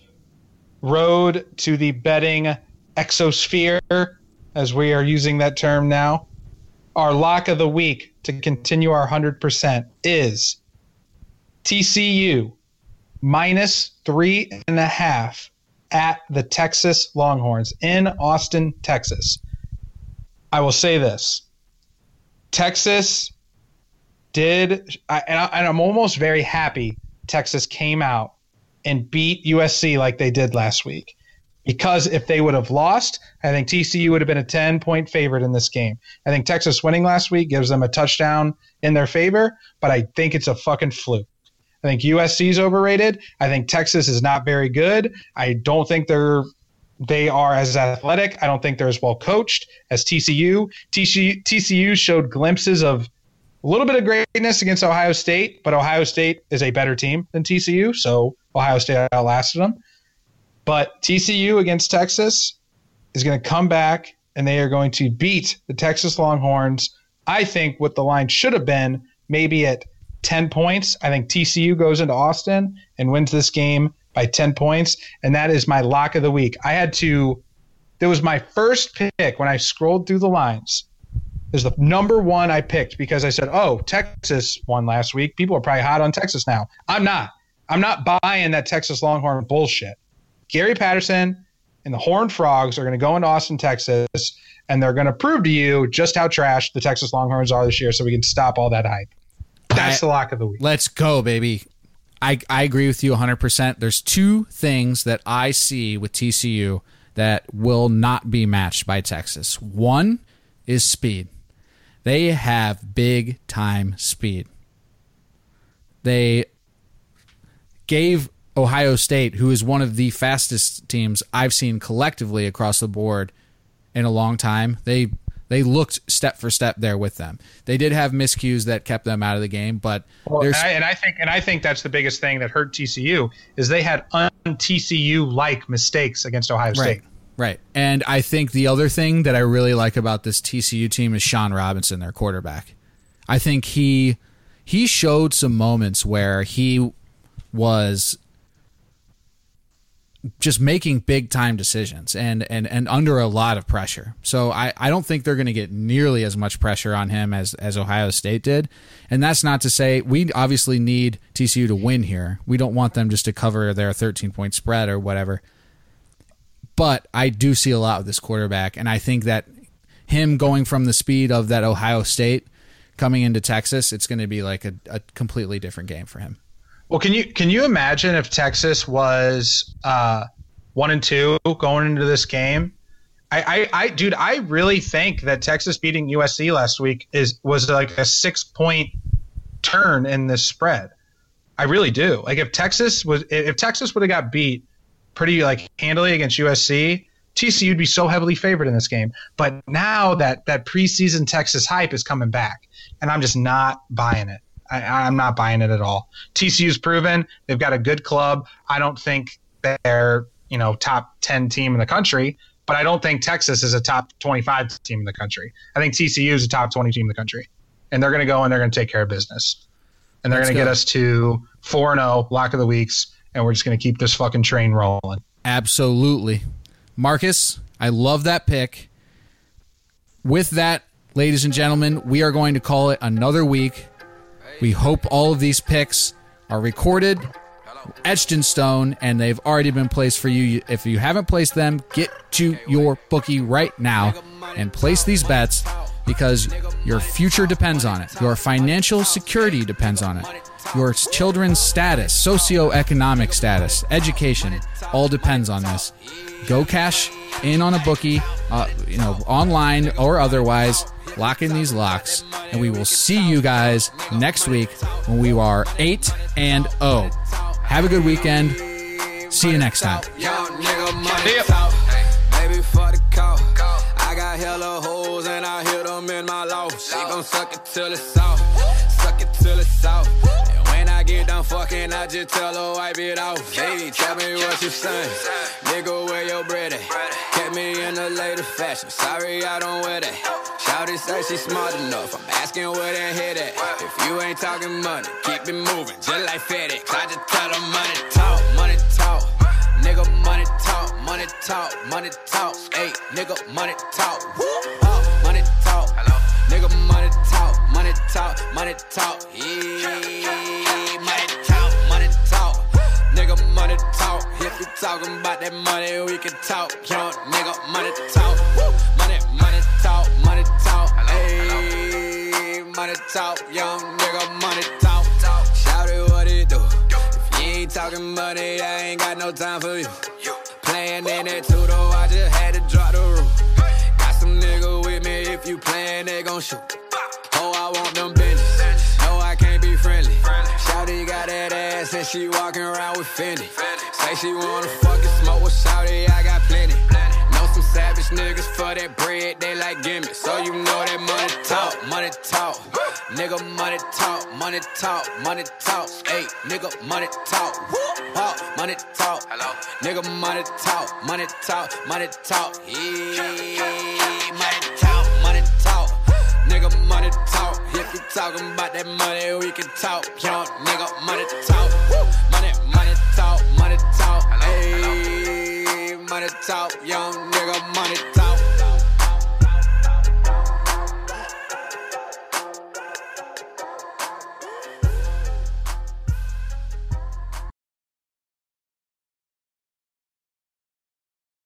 road to the betting exosphere, as we are using that term now. Our lock of the week to continue our hundred percent is TCU minus three and a half at the Texas Longhorns in Austin, Texas. I will say this Texas did, I, and, I, and I'm almost very happy Texas came out and beat USC like they did last week. Because if they would have lost, I think TCU would have been a 10 point favorite in this game. I think Texas winning last week gives them a touchdown in their favor, but I think it's a fucking fluke. I think USC is overrated. I think Texas is not very good. I don't think they're they are as athletic. I don't think they're as well coached as TCU. TCU, TCU showed glimpses of a little bit of greatness against Ohio State, but Ohio State is a better team than TCU, so Ohio State outlasted them. But TCU against Texas is going to come back and they are going to beat the Texas Longhorns. I think what the line should have been maybe at 10 points. I think TCU goes into Austin and wins this game by 10 points. And that is my lock of the week. I had to, that was my first pick when I scrolled through the lines. Is the number one I picked because I said, oh, Texas won last week. People are probably hot on Texas now. I'm not. I'm not buying that Texas Longhorn bullshit. Gary Patterson and the Horned Frogs are going to go into Austin, Texas, and they're going to prove to you just how trash the Texas Longhorns are this year so we can stop all that hype. That's I- the lock of the week. Let's go, baby. I, I agree with you 100%. There's two things that I see with TCU that will not be matched by Texas. One is speed. They have big time speed. They gave Ohio State, who is one of the fastest teams I've seen collectively across the board in a long time, they they looked step for step there with them. They did have miscues that kept them out of the game, but Well, and, I, and I think and I think that's the biggest thing that hurt TCU is they had un TCU like mistakes against Ohio State. Right. Right. And I think the other thing that I really like about this TCU team is Shawn Robinson, their quarterback. I think he he showed some moments where he was just making big time decisions and, and, and under a lot of pressure. So I, I don't think they're going to get nearly as much pressure on him as, as Ohio State did. And that's not to say we obviously need TCU to win here. We don't want them just to cover their 13 point spread or whatever but I do see a lot with this quarterback, and I think that him going from the speed of that Ohio State coming into Texas, it's going to be like a, a completely different game for him. Well, can you can you imagine if Texas was uh, one and two going into this game? I, I, I, dude, I really think that Texas beating USC last week is was like a six point turn in this spread. I really do. Like if Texas was if Texas would have got beat pretty like handily against USC, TCU would be so heavily favored in this game. But now that that preseason Texas hype is coming back, and I'm just not buying it. I, I'm not buying it at all. TCU's proven they've got a good club. I don't think they're you know top ten team in the country, but I don't think Texas is a top 25 team in the country. I think TCU is a top 20 team in the country, and they're going to go and they're going to take care of business, and they're going to get us to four and zero lock of the weeks, and we're just going to keep this fucking train rolling. Absolutely. Marcus, I love that pick. With that, ladies and gentlemen, we are going to call it another week. We hope all of these picks are recorded, etched in stone, and they've already been placed for you. If you haven't placed them, get to your bookie right now and place these bets because your future depends on it. Your financial security depends on it. Your children's status, socioeconomic status, education, all depends on this. Go cash in on a bookie, uh, you know, online or otherwise. Lock in these locks, and we will see you guys next week when we are eight and zero. Have a good weekend. See you next time. She gon' suck it till it's. Suck it till it's. I get done fucking, I just tell her wipe it off. Baby, tell me what you saying. Nigga, where your bread at? Kept me in the latest fashion. Sorry, I don't wear that. Shouty say she smart enough. I'm asking where that head at. If you ain't talking money, keep it moving, just like FedEx. I just tell her money talk, money talk. Nigga, money talk, money talk, money talk. Hey, nigga, money talk. Woo, money talk. Nigga, money talk, money talk, money talk. Yeah, Nigga, money talk. If you talking about that money, we can talk. Young nigga, money talk. Woo, money, money talk, money talk. Hey, money talk. Young nigga, money talk. Shout it, what it do? If you ain't talking money, I ain't got no time for you. Playing in that though, I just had to drop the roof. Got some nigga with me, if you playin', they gon' shoot. Oh, I want them business. Got that ass and she walking around with Fendi. Say she wanna fucking smoke with Shawty, I got plenty. Know some savage niggas for that bread, they like gimme. So you know that money talk, money talk. Nigga, money talk, money talk, money talk. Hey, nigga, money talk. Huh, money talk. Hello. Nigga, money talk, money talk, money talk. Yeah, money talk, money talk. Nigga, money talk. If you talking about that money, we can talk. Young nigga, money talk. Money, money talk, money talk. Hey, money talk. Young nigga, money.